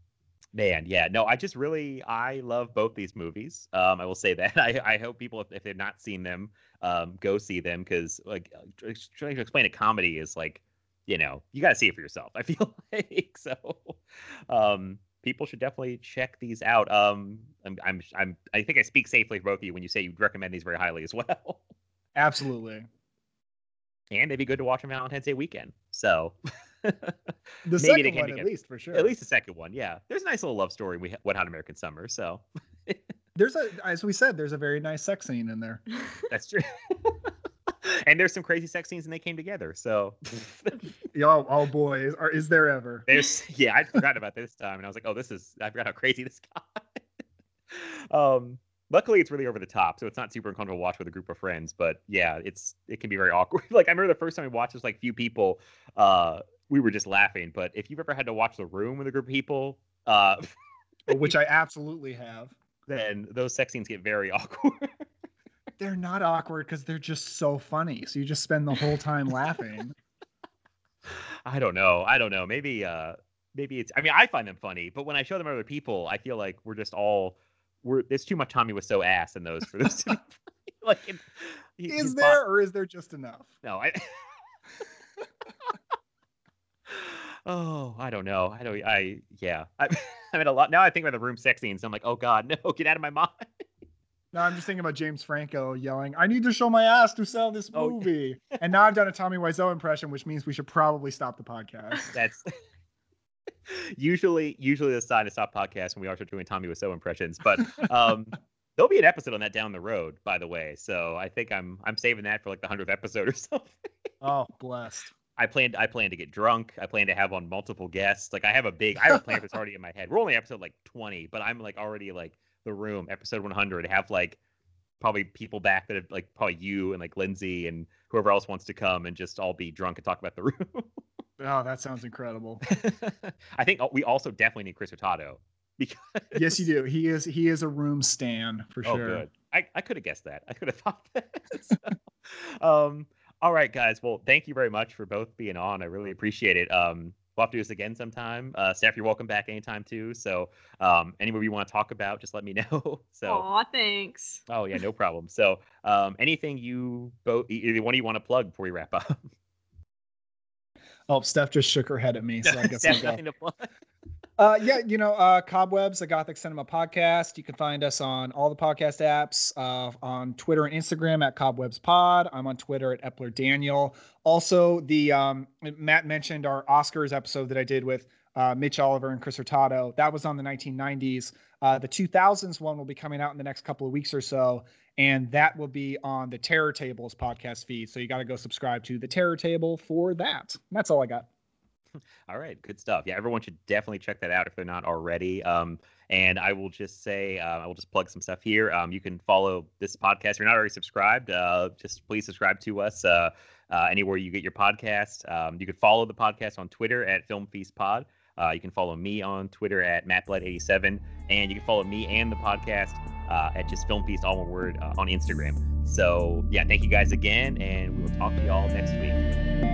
man, yeah, no, I just really I love both these movies. Um, I will say that. I, I hope people, if, if they've not seen them, um, go see them because like trying to explain a comedy is like, you know, you got to see it for yourself. I feel like so. Um, people should definitely check these out. Um, I'm, I'm, I'm, I think I speak safely for both of you when you say you'd recommend these very highly as well. Absolutely. And they'd be good to watch on Valentine's Day weekend. So the second one, at least for sure. At least the second one, yeah. There's a nice little love story. We Wet Hot American Summer. So there's a, as we said, there's a very nice sex scene in there. That's true and there's some crazy sex scenes and they came together. So, oh, oh boy, is, are, is there ever? There's yeah, I forgot about this time, and I was like, oh, this is I forgot how crazy this guy. um, luckily it's really over the top, so it's not super uncomfortable to watch with a group of friends. But yeah, it's it can be very awkward. like I remember the first time we watched this, like few people, uh, we were just laughing. But if you've ever had to watch The Room with a group of people, uh, which I absolutely have, then those sex scenes get very awkward they're not awkward because they're just so funny. So you just spend the whole time laughing. I don't know. I don't know. Maybe uh maybe it's I mean I find them funny, but when I show them to other people, I feel like we're just all we're there's too much Tommy Wiseau's ass in those for this to be like he, is there or is there just enough? No, I Oh, I don't know. I don't. I yeah. I, I mean, a lot now. I think about the room sex scenes. I'm like, oh god, no, get out of my mind. Now I'm just thinking about James Franco yelling, "I need to show my ass to sell this movie." Oh. and now I've done a Tommy Wiseau impression, which means we should probably stop the podcast. That's usually usually the sign to stop podcast when we are doing Tommy Wiseau impressions, but um, there'll be an episode on that down the road, by the way. So I think I'm I'm saving that for like the hundredth episode or something. oh, blessed. I planned I plan to get drunk. I plan to have on multiple guests. Like I have a big I have a plan that's already in my head. We're only episode like 20, but I'm like already like the room episode 100 have like probably people back that have like probably you and like lindsay and whoever else wants to come and just all be drunk and talk about the room Oh, that sounds incredible. I think we also definitely need Chris Hurtado. Because yes, you do. He is he is a room stand for oh, sure. Good. I, I could have guessed that. I could have thought that. so, um, all right, guys. Well, thank you very much for both being on. I really appreciate it. Um, we'll have to do this again sometime. Uh, Steph, you're welcome back anytime too. So, um, any movie you want to talk about, just let me know. so, aw, thanks. Oh yeah, no problem. So, um, anything you both, either one of you want to plug before we wrap up? Oh, Steph just shook her head at me, so I guess I'll go. Uh, yeah, you know, uh, Cobwebs, a Gothic Cinema podcast. You can find us on all the podcast apps, uh, on Twitter and Instagram at Cobwebs Pod. I'm on Twitter at Epler Daniel. Also, the um, Matt mentioned our Oscars episode that I did with uh, Mitch Oliver and Chris Hurtado. That was on the 1990s. Uh, the 2000s one will be coming out in the next couple of weeks or so, and that will be on the Terror Tables podcast feed. So you got to go subscribe to the Terror Table for that. that's all I got. All right, good stuff. Yeah, everyone should definitely check that out if they're not already. Um, and I will just say, uh, I will just plug some stuff here. Um, you can follow this podcast. If you're not already subscribed, uh, just please subscribe to us uh, uh anywhere you get your podcast. Um, you can follow the podcast on Twitter at Film Feast Pod. Uh, you can follow me on Twitter at MattBled87, and you can follow me and the podcast uh, at just Film Feast, all one word, on Instagram. So yeah, thank you guys again, and we will talk to you all next week.